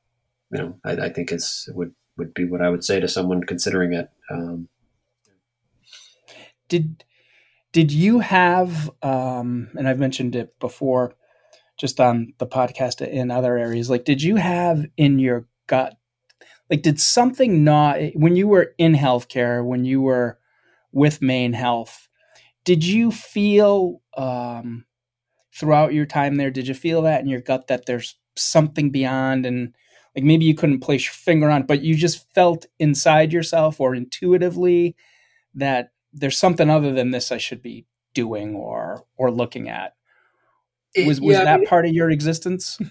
you know, I, I, think is would would be what I would say to someone considering it. Um, did did you have? Um, and I've mentioned it before, just on the podcast in other areas. Like, did you have in your gut? Like, did something not when you were in healthcare when you were with Maine Health. Did you feel um, throughout your time there? Did you feel that in your gut that there's something beyond, and like maybe you couldn't place your finger on, but you just felt inside yourself or intuitively that there's something other than this I should be doing or or looking at. Was was yeah, that I mean, part of your existence?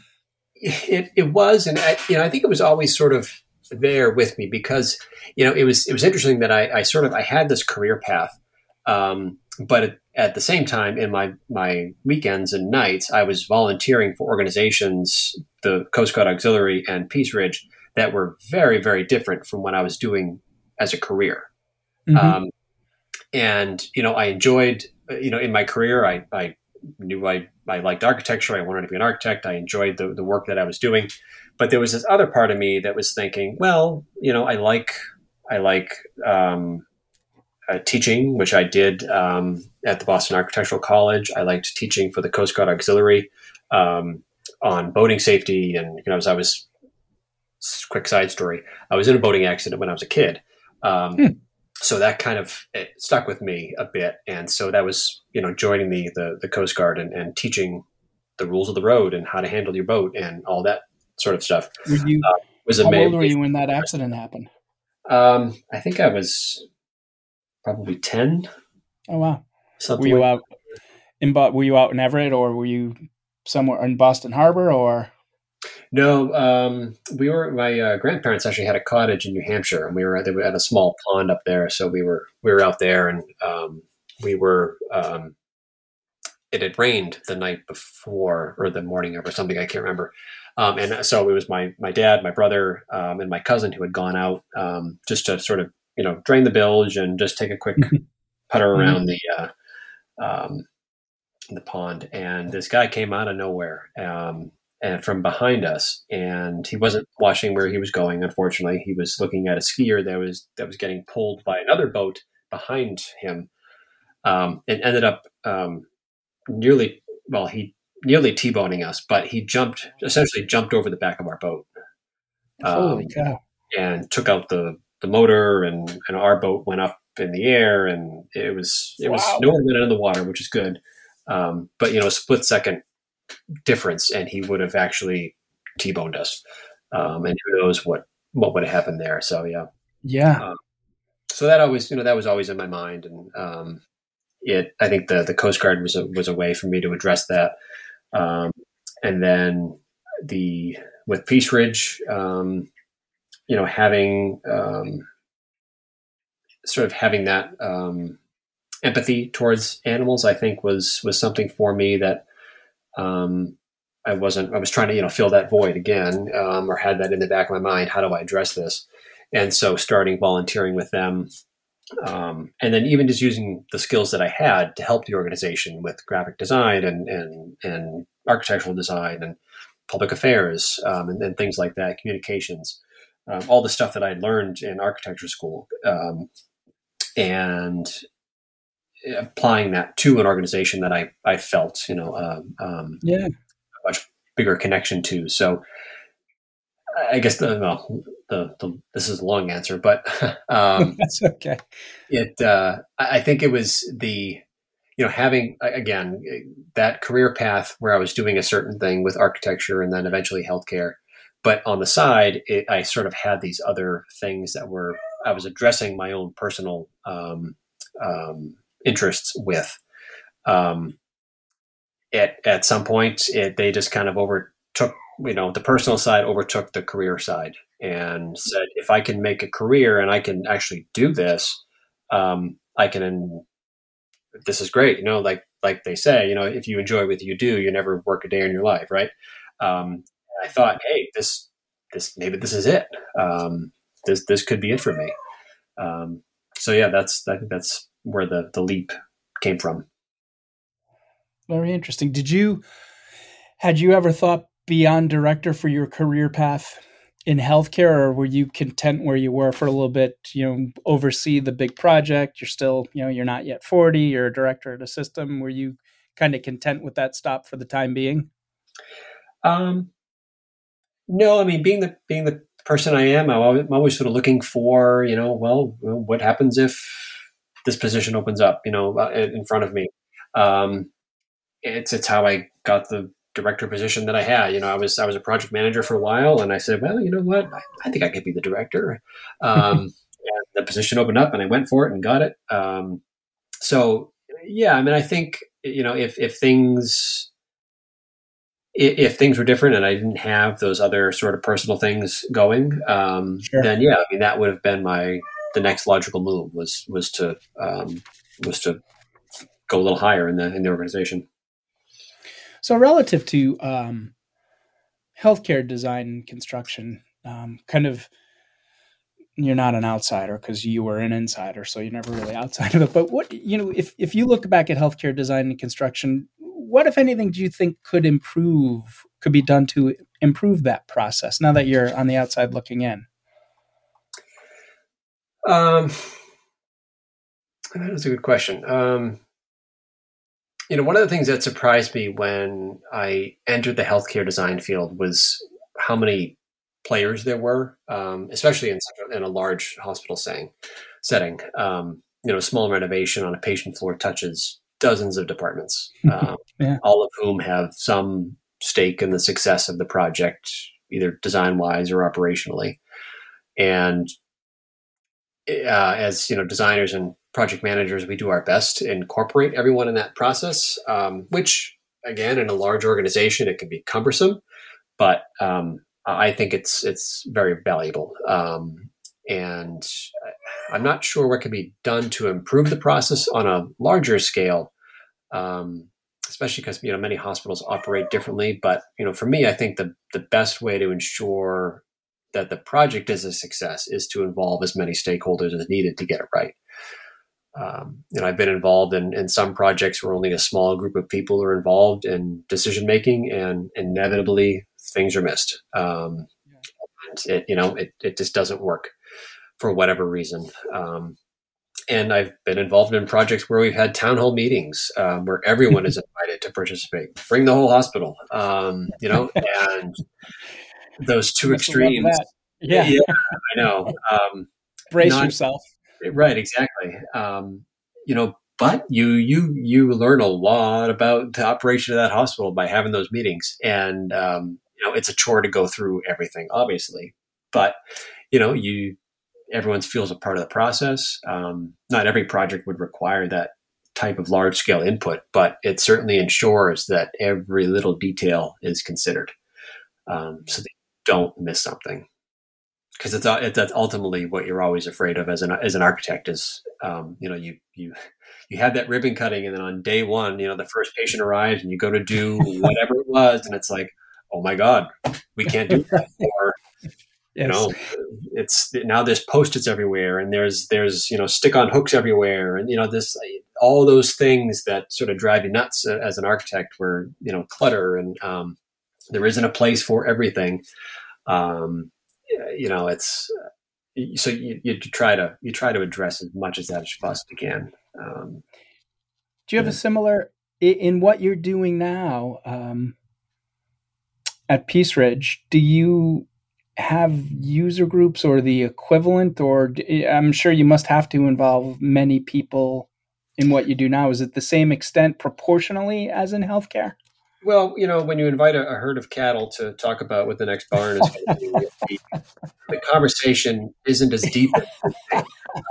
It it was, and I, you know I think it was always sort of there with me because you know it was it was interesting that I, I sort of I had this career path, um, but at the same time in my my weekends and nights I was volunteering for organizations, the Coast Guard Auxiliary and Peace Ridge, that were very very different from what I was doing as a career. Mm-hmm. Um, and you know I enjoyed you know in my career I, I knew I, I liked architecture. I wanted to be an architect. I enjoyed the, the work that I was doing. But there was this other part of me that was thinking, well, you know, I like I like um, uh, teaching, which I did um, at the Boston Architectural College. I liked teaching for the Coast Guard Auxiliary um, on boating safety, and you know, as I was quick side story, I was in a boating accident when I was a kid. Um, hmm. So that kind of stuck with me a bit, and so that was you know joining the the, the Coast Guard and, and teaching the rules of the road and how to handle your boat and all that sort of stuff. Were you, uh, was how old were you when that accident happened? Um, I think I was probably ten. Oh wow! Something were you like out in Were you out in Everett, or were you somewhere in Boston Harbor, or? No, um, we were. My uh, grandparents actually had a cottage in New Hampshire, and we were, they were at a small pond up there. So we were we were out there, and um, we were. Um, it had rained the night before or the morning of or something. I can't remember. Um, and so it was my my dad, my brother, um, and my cousin who had gone out um, just to sort of you know drain the bilge and just take a quick putter mm-hmm. around the uh, um, the pond. And this guy came out of nowhere um, from behind us, and he wasn't watching where he was going. Unfortunately, he was looking at a skier that was that was getting pulled by another boat behind him, um, and ended up nearly well he nearly t-boning us, but he jumped essentially jumped over the back of our boat. Holy um, cow! And took out the the motor, and and our boat went up in the air, and it was it wow. was no one went in the water, which is good. Um, but you know, a split second difference, and he would have actually t-boned us. Um, and who knows what what would have happened there? So yeah, yeah. Um, so that always you know that was always in my mind, and um, it I think the the Coast Guard was a was a way for me to address that. Um, and then the with Peace Ridge, um, you know, having um, sort of having that um, empathy towards animals, I think was was something for me that um, I wasn't. I was trying to you know fill that void again, um, or had that in the back of my mind. How do I address this? And so, starting volunteering with them um, and then even just using the skills that I had to help the organization with graphic design and and, and architectural design and public affairs um, and, and, things like that, communications, um, all the stuff that I learned in architecture school, um, and applying that to an organization that I, I felt, you know, um, um, yeah, a much bigger connection to. So I guess the, well, the, the this is a long answer, but um, that's okay. It, uh, I think it was the, you know, having again that career path where I was doing a certain thing with architecture and then eventually healthcare, but on the side, it, I sort of had these other things that were I was addressing my own personal um, um, interests with. Um, at at some point, it, they just kind of overtook. You know, the personal side overtook the career side, and said, if I can make a career and I can actually do this, um, I can. This is great. You know, like like they say, you know, if you enjoy what you do, you never work a day in your life, right? Um, I thought, hey, this this maybe this is it. Um, this this could be it for me. Um, so yeah, that's I think that's where the the leap came from. Very interesting. Did you had you ever thought beyond director for your career path in healthcare, or were you content where you were for a little bit? You know, oversee the big project. You're still, you know, you're not yet forty. You're a director at a system. Were you kind of content with that stop for the time being? Um, no, I mean, being the being the person I am, I'm always, I'm always sort of looking for, you know, well, what happens if this position opens up, you know, uh, in front of me. Um, it's it's how I got the director position that I had. You know, I was I was a project manager for a while, and I said, well, you know what, I, I think I could be the director. Um, and the position opened up, and I went for it and got it. Um, so yeah, I mean, I think you know if if things if, things were different and I didn't have those other sort of personal things going, um, sure. then yeah, I mean that would have been my the next logical move was was to um, was to go a little higher in the in the organization. So relative to um, healthcare design and construction, um, kind of you're not an outsider because you were an insider, so you're never really outside of it. But what you know, if if you look back at healthcare design and construction, what if anything do you think could improve, could be done to improve that process now that you're on the outside looking in? Um, that is a good question. Um, you know, one of the things that surprised me when I entered the healthcare design field was how many players there were, um, especially in, in a large hospital setting. setting. Um, you know, a small renovation on a patient floor touches dozens of departments, um, yeah. all of whom have some stake in the success of the project, either design wise or operationally. And uh, as you know, designers and project managers, we do our best to incorporate everyone in that process. Um, which, again, in a large organization, it can be cumbersome, but um, I think it's it's very valuable. Um, and I'm not sure what can be done to improve the process on a larger scale. Um, especially because you know many hospitals operate differently. But you know, for me, I think the the best way to ensure that the project is a success is to involve as many stakeholders as needed to get it right. Um, know, I've been involved in, in some projects where only a small group of people are involved in decision making, and inevitably things are missed. Um, and it, you know, it, it just doesn't work for whatever reason. Um, and I've been involved in projects where we've had town hall meetings um, where everyone is invited to participate. Bring the whole hospital, um, you know, and those two extremes. Yeah. yeah, I know. Um, Brace yourself. Right, exactly. Um, you know, but you you you learn a lot about the operation of that hospital by having those meetings, and um, you know, it's a chore to go through everything, obviously, but you know, you everyone feels a part of the process. Um, not every project would require that type of large scale input, but it certainly ensures that every little detail is considered, um, so don't miss something. Because it's, it's that's ultimately what you're always afraid of as an as an architect is um, you know you you you have that ribbon cutting and then on day one you know the first patient arrives and you go to do whatever it was and it's like oh my god we can't do that or Yes. You know, it's now there's post-its everywhere, and there's there's you know stick on hooks everywhere, and you know this all those things that sort of drive you nuts as an architect, where you know clutter and um, there isn't a place for everything. Um, you know, it's so you, you try to you try to address as much as that as you possibly can. Um, Do you have yeah. a similar in what you're doing now um, at Peace Ridge? Do you have user groups or the equivalent, or I'm sure you must have to involve many people in what you do now. Is it the same extent proportionally as in healthcare? Well, you know, when you invite a, a herd of cattle to talk about what the next barn is going to be, the, conversation isn't as deep. As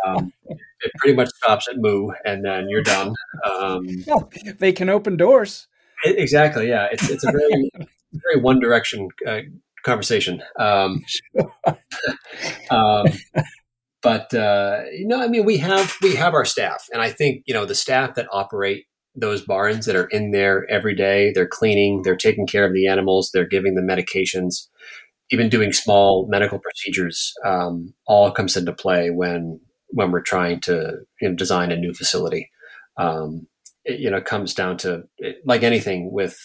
um, it pretty much stops at moo, and then you're done. Um, they can open doors. It, exactly. Yeah, it's it's a very very one direction uh, conversation. Um, um, but uh, you know, I mean, we have we have our staff, and I think you know the staff that operate those barns that are in there every day. They're cleaning, they're taking care of the animals, they're giving them medications, even doing small medical procedures. Um, all comes into play when when we're trying to you know, design a new facility. Um, it, you know, comes down to like anything with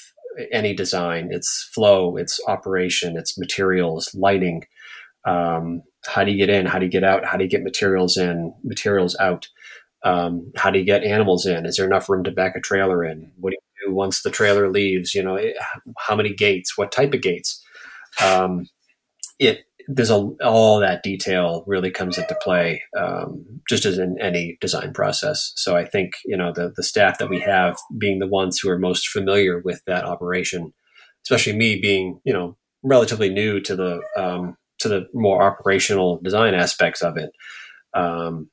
any design. It's flow, it's operation, it's materials, lighting. Um, how do you get in? How do you get out? How do you get materials in, materials out? Um, how do you get animals in? Is there enough room to back a trailer in? What do you do once the trailer leaves? You know, how many gates? What type of gates? Um, it there's a, all that detail really comes into play, um, just as in any design process. So I think you know the the staff that we have being the ones who are most familiar with that operation, especially me being you know relatively new to the um, to the more operational design aspects of it. Um,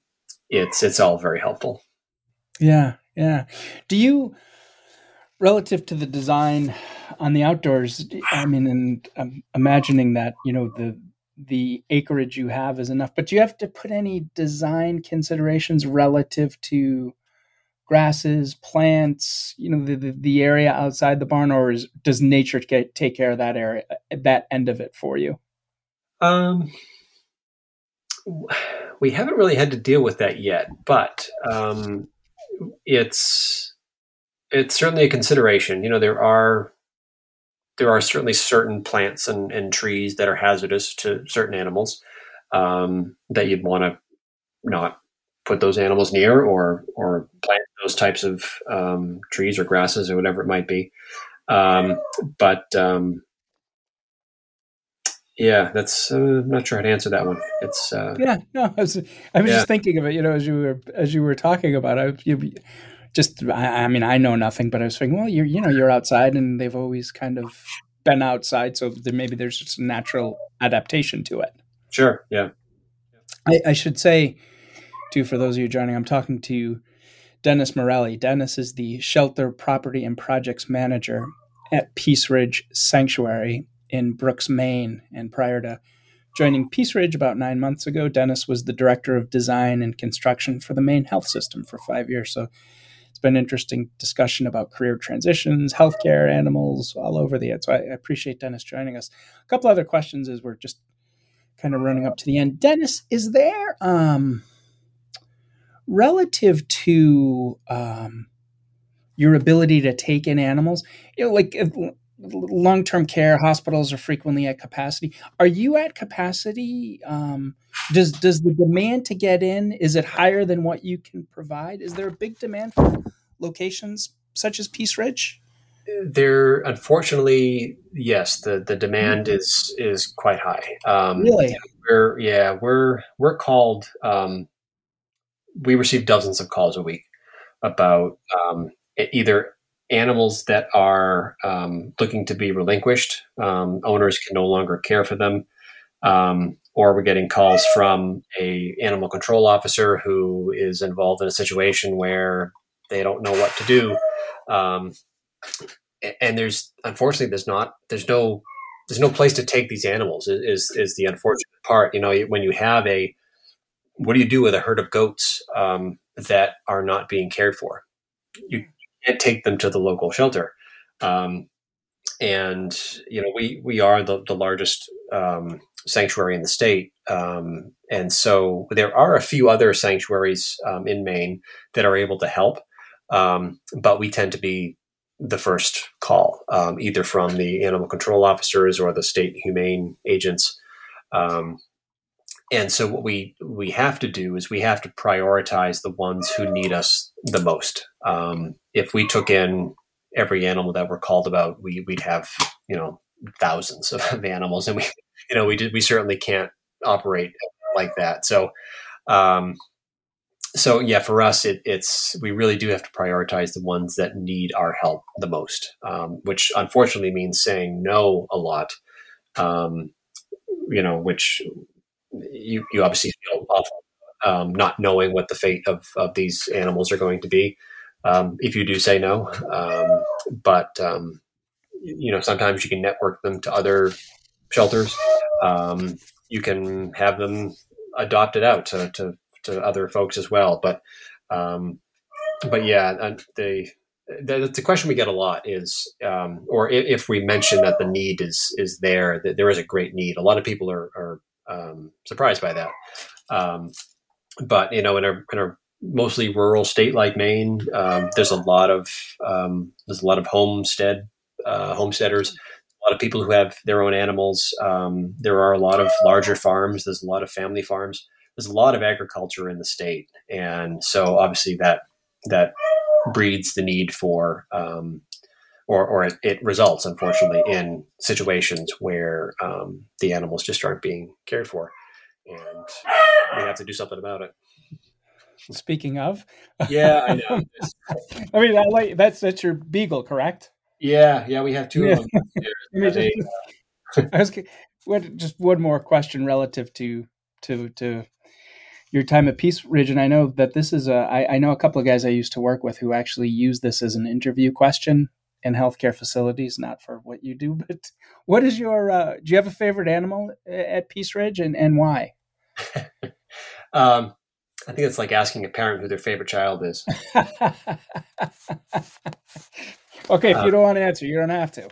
it's it's all very helpful. Yeah, yeah. Do you relative to the design on the outdoors? I mean, and I'm imagining that you know the the acreage you have is enough, but do you have to put any design considerations relative to grasses, plants, you know, the, the, the area outside the barn, or is, does nature get, take care of that area, that end of it for you? Um, we haven't really had to deal with that yet, but um, it's it's certainly a consideration. You know, there are there are certainly certain plants and, and trees that are hazardous to certain animals um, that you'd want to not put those animals near or or plant those types of um, trees or grasses or whatever it might be. Um, but um, yeah, that's uh, I'm not sure how to answer that one. It's uh, yeah, no, I was I was yeah. just thinking of it. You know, as you were as you were talking about it, you just I, I, mean I know nothing, but I was thinking, well, you're you know you're outside, and they've always kind of been outside, so there, maybe there's just a natural adaptation to it. Sure. Yeah. I, I should say, too, for those of you joining, I'm talking to Dennis Morelli. Dennis is the shelter property and projects manager at Peace Ridge Sanctuary in Brooks, Maine. And prior to joining Peace Ridge about nine months ago, Dennis was the director of design and construction for the Maine Health System for five years. So it's been interesting discussion about career transitions, healthcare, animals, all over the end. So I, I appreciate Dennis joining us. A couple other questions as we're just kind of running up to the end. Dennis, is there um, relative to um, your ability to take in animals, you know, like long term care hospitals are frequently at capacity. Are you at capacity? Um, does does the demand to get in is it higher than what you can provide? Is there a big demand for locations such as Peace Ridge? There, unfortunately, yes. the The demand mm-hmm. is is quite high. Um, really? We're yeah we're we're called. Um, we receive dozens of calls a week about um, either animals that are um, looking to be relinquished. Um, owners can no longer care for them. Um, or we're getting calls from a animal control officer who is involved in a situation where they don't know what to do. Um, and there's unfortunately there's not there's no there's no place to take these animals is is the unfortunate part. You know when you have a what do you do with a herd of goats um, that are not being cared for? You can't take them to the local shelter. Um, and you know, we we are the, the largest um, sanctuary in the state, um, and so there are a few other sanctuaries um, in Maine that are able to help, um, but we tend to be the first call, um, either from the animal control officers or the state humane agents. And so what we we have to do is we have to prioritize the ones who need us the most. Um, if we took in every animal that we're called about, we we'd have you know thousands of animals, and we you know we did we certainly can't operate like that. So um, so yeah, for us, it, it's we really do have to prioritize the ones that need our help the most, um, which unfortunately means saying no a lot. Um, you know, which you you obviously feel awful um, not knowing what the fate of of these animals are going to be um, if you do say no. Um, but um, you know, sometimes you can network them to other shelters. Um, you can have them adopted out to, to, to other folks as well. But um, but yeah, the the, the question we get a lot is, um, or if, if, we mention that the need is is there, that there is a great need. A lot of people are, are um, surprised by that. Um, but you know, in a in a mostly rural state like Maine, um, there's a lot of um, there's a lot of homestead uh, homesteaders, a lot of people who have their own animals. Um, there are a lot of larger farms. There's a lot of family farms. There's a lot of agriculture in the state, and so obviously that that breeds the need for um, or, or it, it, results, unfortunately, in situations where um, the animals just aren't being cared for, and we have to do something about it. Speaking of, yeah, I know. I mean, I like that's that's your beagle, correct? Yeah, yeah, we have two yeah. of them. just, I was what, just one more question relative to to to your time at Peace Ridge, and I know that this is a. I, I know a couple of guys I used to work with who actually use this as an interview question in healthcare facilities, not for what you do, but what is your? Uh, do you have a favorite animal at Peace Ridge, and and why? um, I think it's like asking a parent who their favorite child is. okay, if you uh, don't want to answer, you don't have to.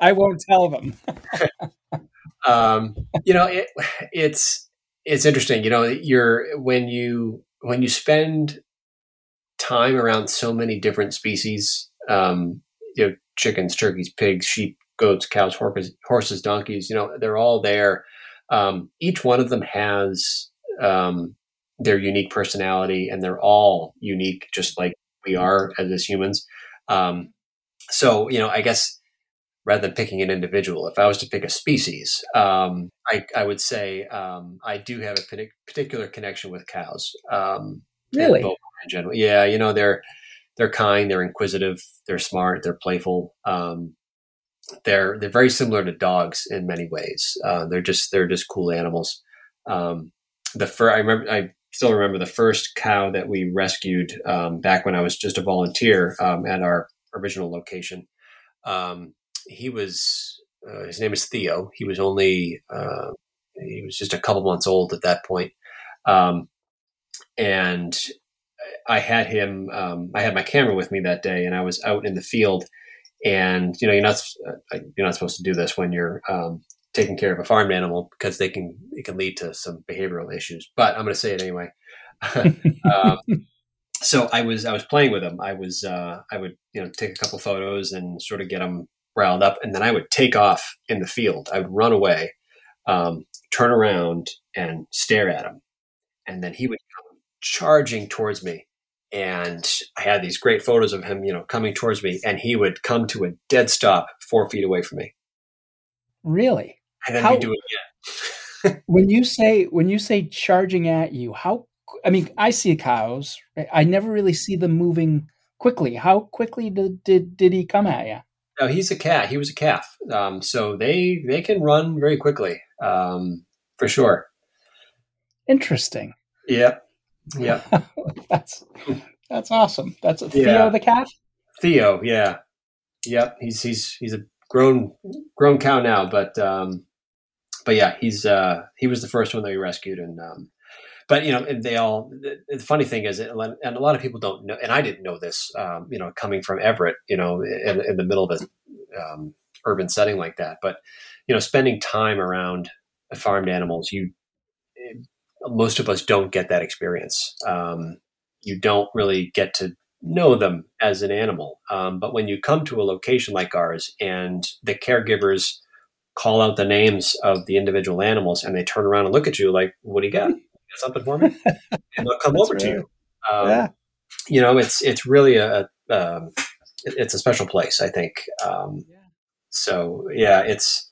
I won't tell them. um, you know, it, it's it's interesting. You know, you're when you when you spend time around so many different species, um, you know, chickens, turkeys, pigs, sheep, goats, cows, horses, horses, donkeys. You know, they're all there. Um, each one of them has um, their unique personality and they're all unique, just like we are as, as humans. Um, so, you know, I guess rather than picking an individual, if I was to pick a species, um, I, I, would say um, I do have a particular connection with cows. Um, really? In general. Yeah, you know, they're, they're kind, they're inquisitive, they're smart, they're playful. Um, they're, they're very similar to dogs in many ways. Uh, they're just, they're just cool animals. Um, the first, I remember, I still remember the first cow that we rescued um, back when I was just a volunteer um, at our original location. Um, he was uh, his name is Theo. He was only uh, he was just a couple months old at that point, um, and I had him. Um, I had my camera with me that day, and I was out in the field. And you know, you're not uh, you're not supposed to do this when you're um, taking care of a farmed animal because they can it can lead to some behavioral issues. But I'm going to say it anyway. um, so I was I was playing with them. I was uh, I would you know take a couple photos and sort of get them riled up, and then I would take off in the field. I would run away, um, turn around, and stare at him, and then he would charging towards me. And I had these great photos of him, you know, coming towards me, and he would come to a dead stop four feet away from me. Really? and then how, we do it again. when you say when you say charging at you, how I mean, I see cows. I never really see them moving quickly. How quickly did did, did he come at you? No, he's a cat. He was a calf. Um, so they they can run very quickly, um, for sure. Interesting. Yep. Yep. that's that's awesome. That's a Theo the cat. Theo, yeah, yep. He's he's he's a grown grown cow now, but um, but yeah, he's uh, he was the first one that we rescued, and um, but you know, and they all. The, the funny thing is, and a lot of people don't know, and I didn't know this. Um, you know, coming from Everett, you know, in, in the middle of a um, urban setting like that, but you know, spending time around farmed animals, you most of us don't get that experience. Um, you don't really get to know them as an animal. Um, but when you come to a location like ours and the caregivers call out the names of the individual animals, and they turn around and look at you like, "What do you got? You got something for me?" and they'll come over to you. Um, yeah. You know, it's it's really a, a um, it's a special place. I think. Um, yeah. So yeah, it's.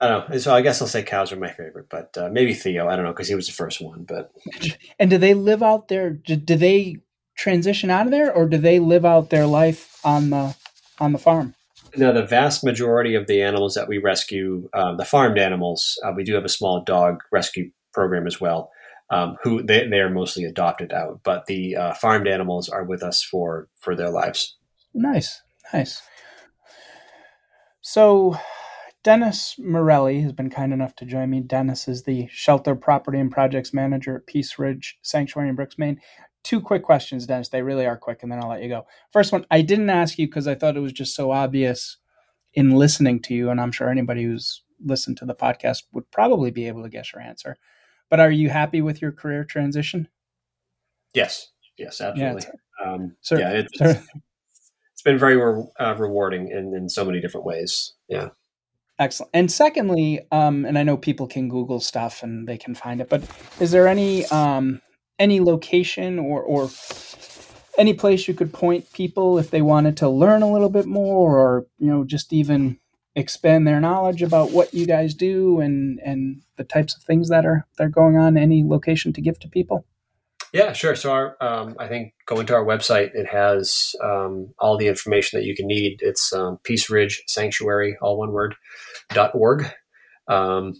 I don't know. So I guess I'll say cows are my favorite, but uh, maybe Theo. I don't know because he was the first one. But and do they live out there? Do, do they transition out of there, or do they live out their life on the on the farm? No, the vast majority of the animals that we rescue, uh, the farmed animals, uh, we do have a small dog rescue program as well. Um, who they, they are mostly adopted out, but the uh, farmed animals are with us for for their lives. Nice, nice. So, Dennis Morelli has been kind enough to join me. Dennis is the shelter property and projects manager at Peace Ridge Sanctuary in Brooks, Maine two quick questions, Dennis. They really are quick, and then I'll let you go. First one, I didn't ask you because I thought it was just so obvious in listening to you, and I'm sure anybody who's listened to the podcast would probably be able to guess your answer. But are you happy with your career transition? Yes, yes, absolutely. Yeah, um, sir, yeah it's, it's, been very re- uh, rewarding in, in so many different ways. Yeah. Excellent. And secondly, um, and I know people can Google stuff and they can find it, but is there any um, any location or, or any place you could point people if they wanted to learn a little bit more or you know just even expand their knowledge about what you guys do and and the types of things that are that are going on? Any location to give to people? Yeah sure. So our um, i think going to our website it has um, all the information that you can need. It's um, peace ridge sanctuary all one word org um,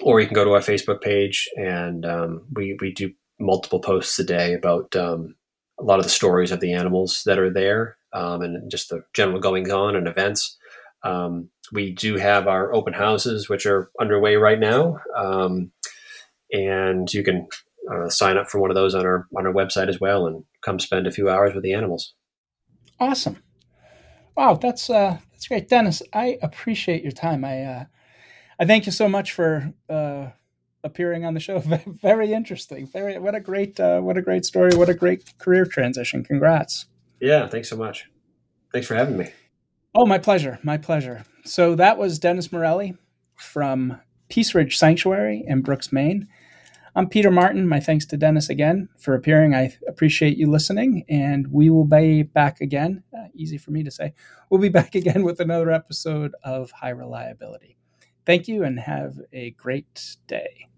or you can go to our facebook page and um, we we do multiple posts a day about um, a lot of the stories of the animals that are there um, and just the general goings on and events. Um, we do have our open houses, which are underway right now, um, and you can uh, sign up for one of those on our on our website as well, and come spend a few hours with the animals. Awesome! Wow, that's uh, that's great, Dennis. I appreciate your time. I uh, I thank you so much for uh, appearing on the show. Very interesting. Very what a great uh, what a great story. What a great career transition. Congrats. Yeah, thanks so much. Thanks for having me. Oh, my pleasure. My pleasure. So that was Dennis Morelli from Peace Ridge Sanctuary in Brooks, Maine. I'm Peter Martin. My thanks to Dennis again for appearing. I appreciate you listening, and we will be back again. Uh, easy for me to say. We'll be back again with another episode of High Reliability. Thank you and have a great day.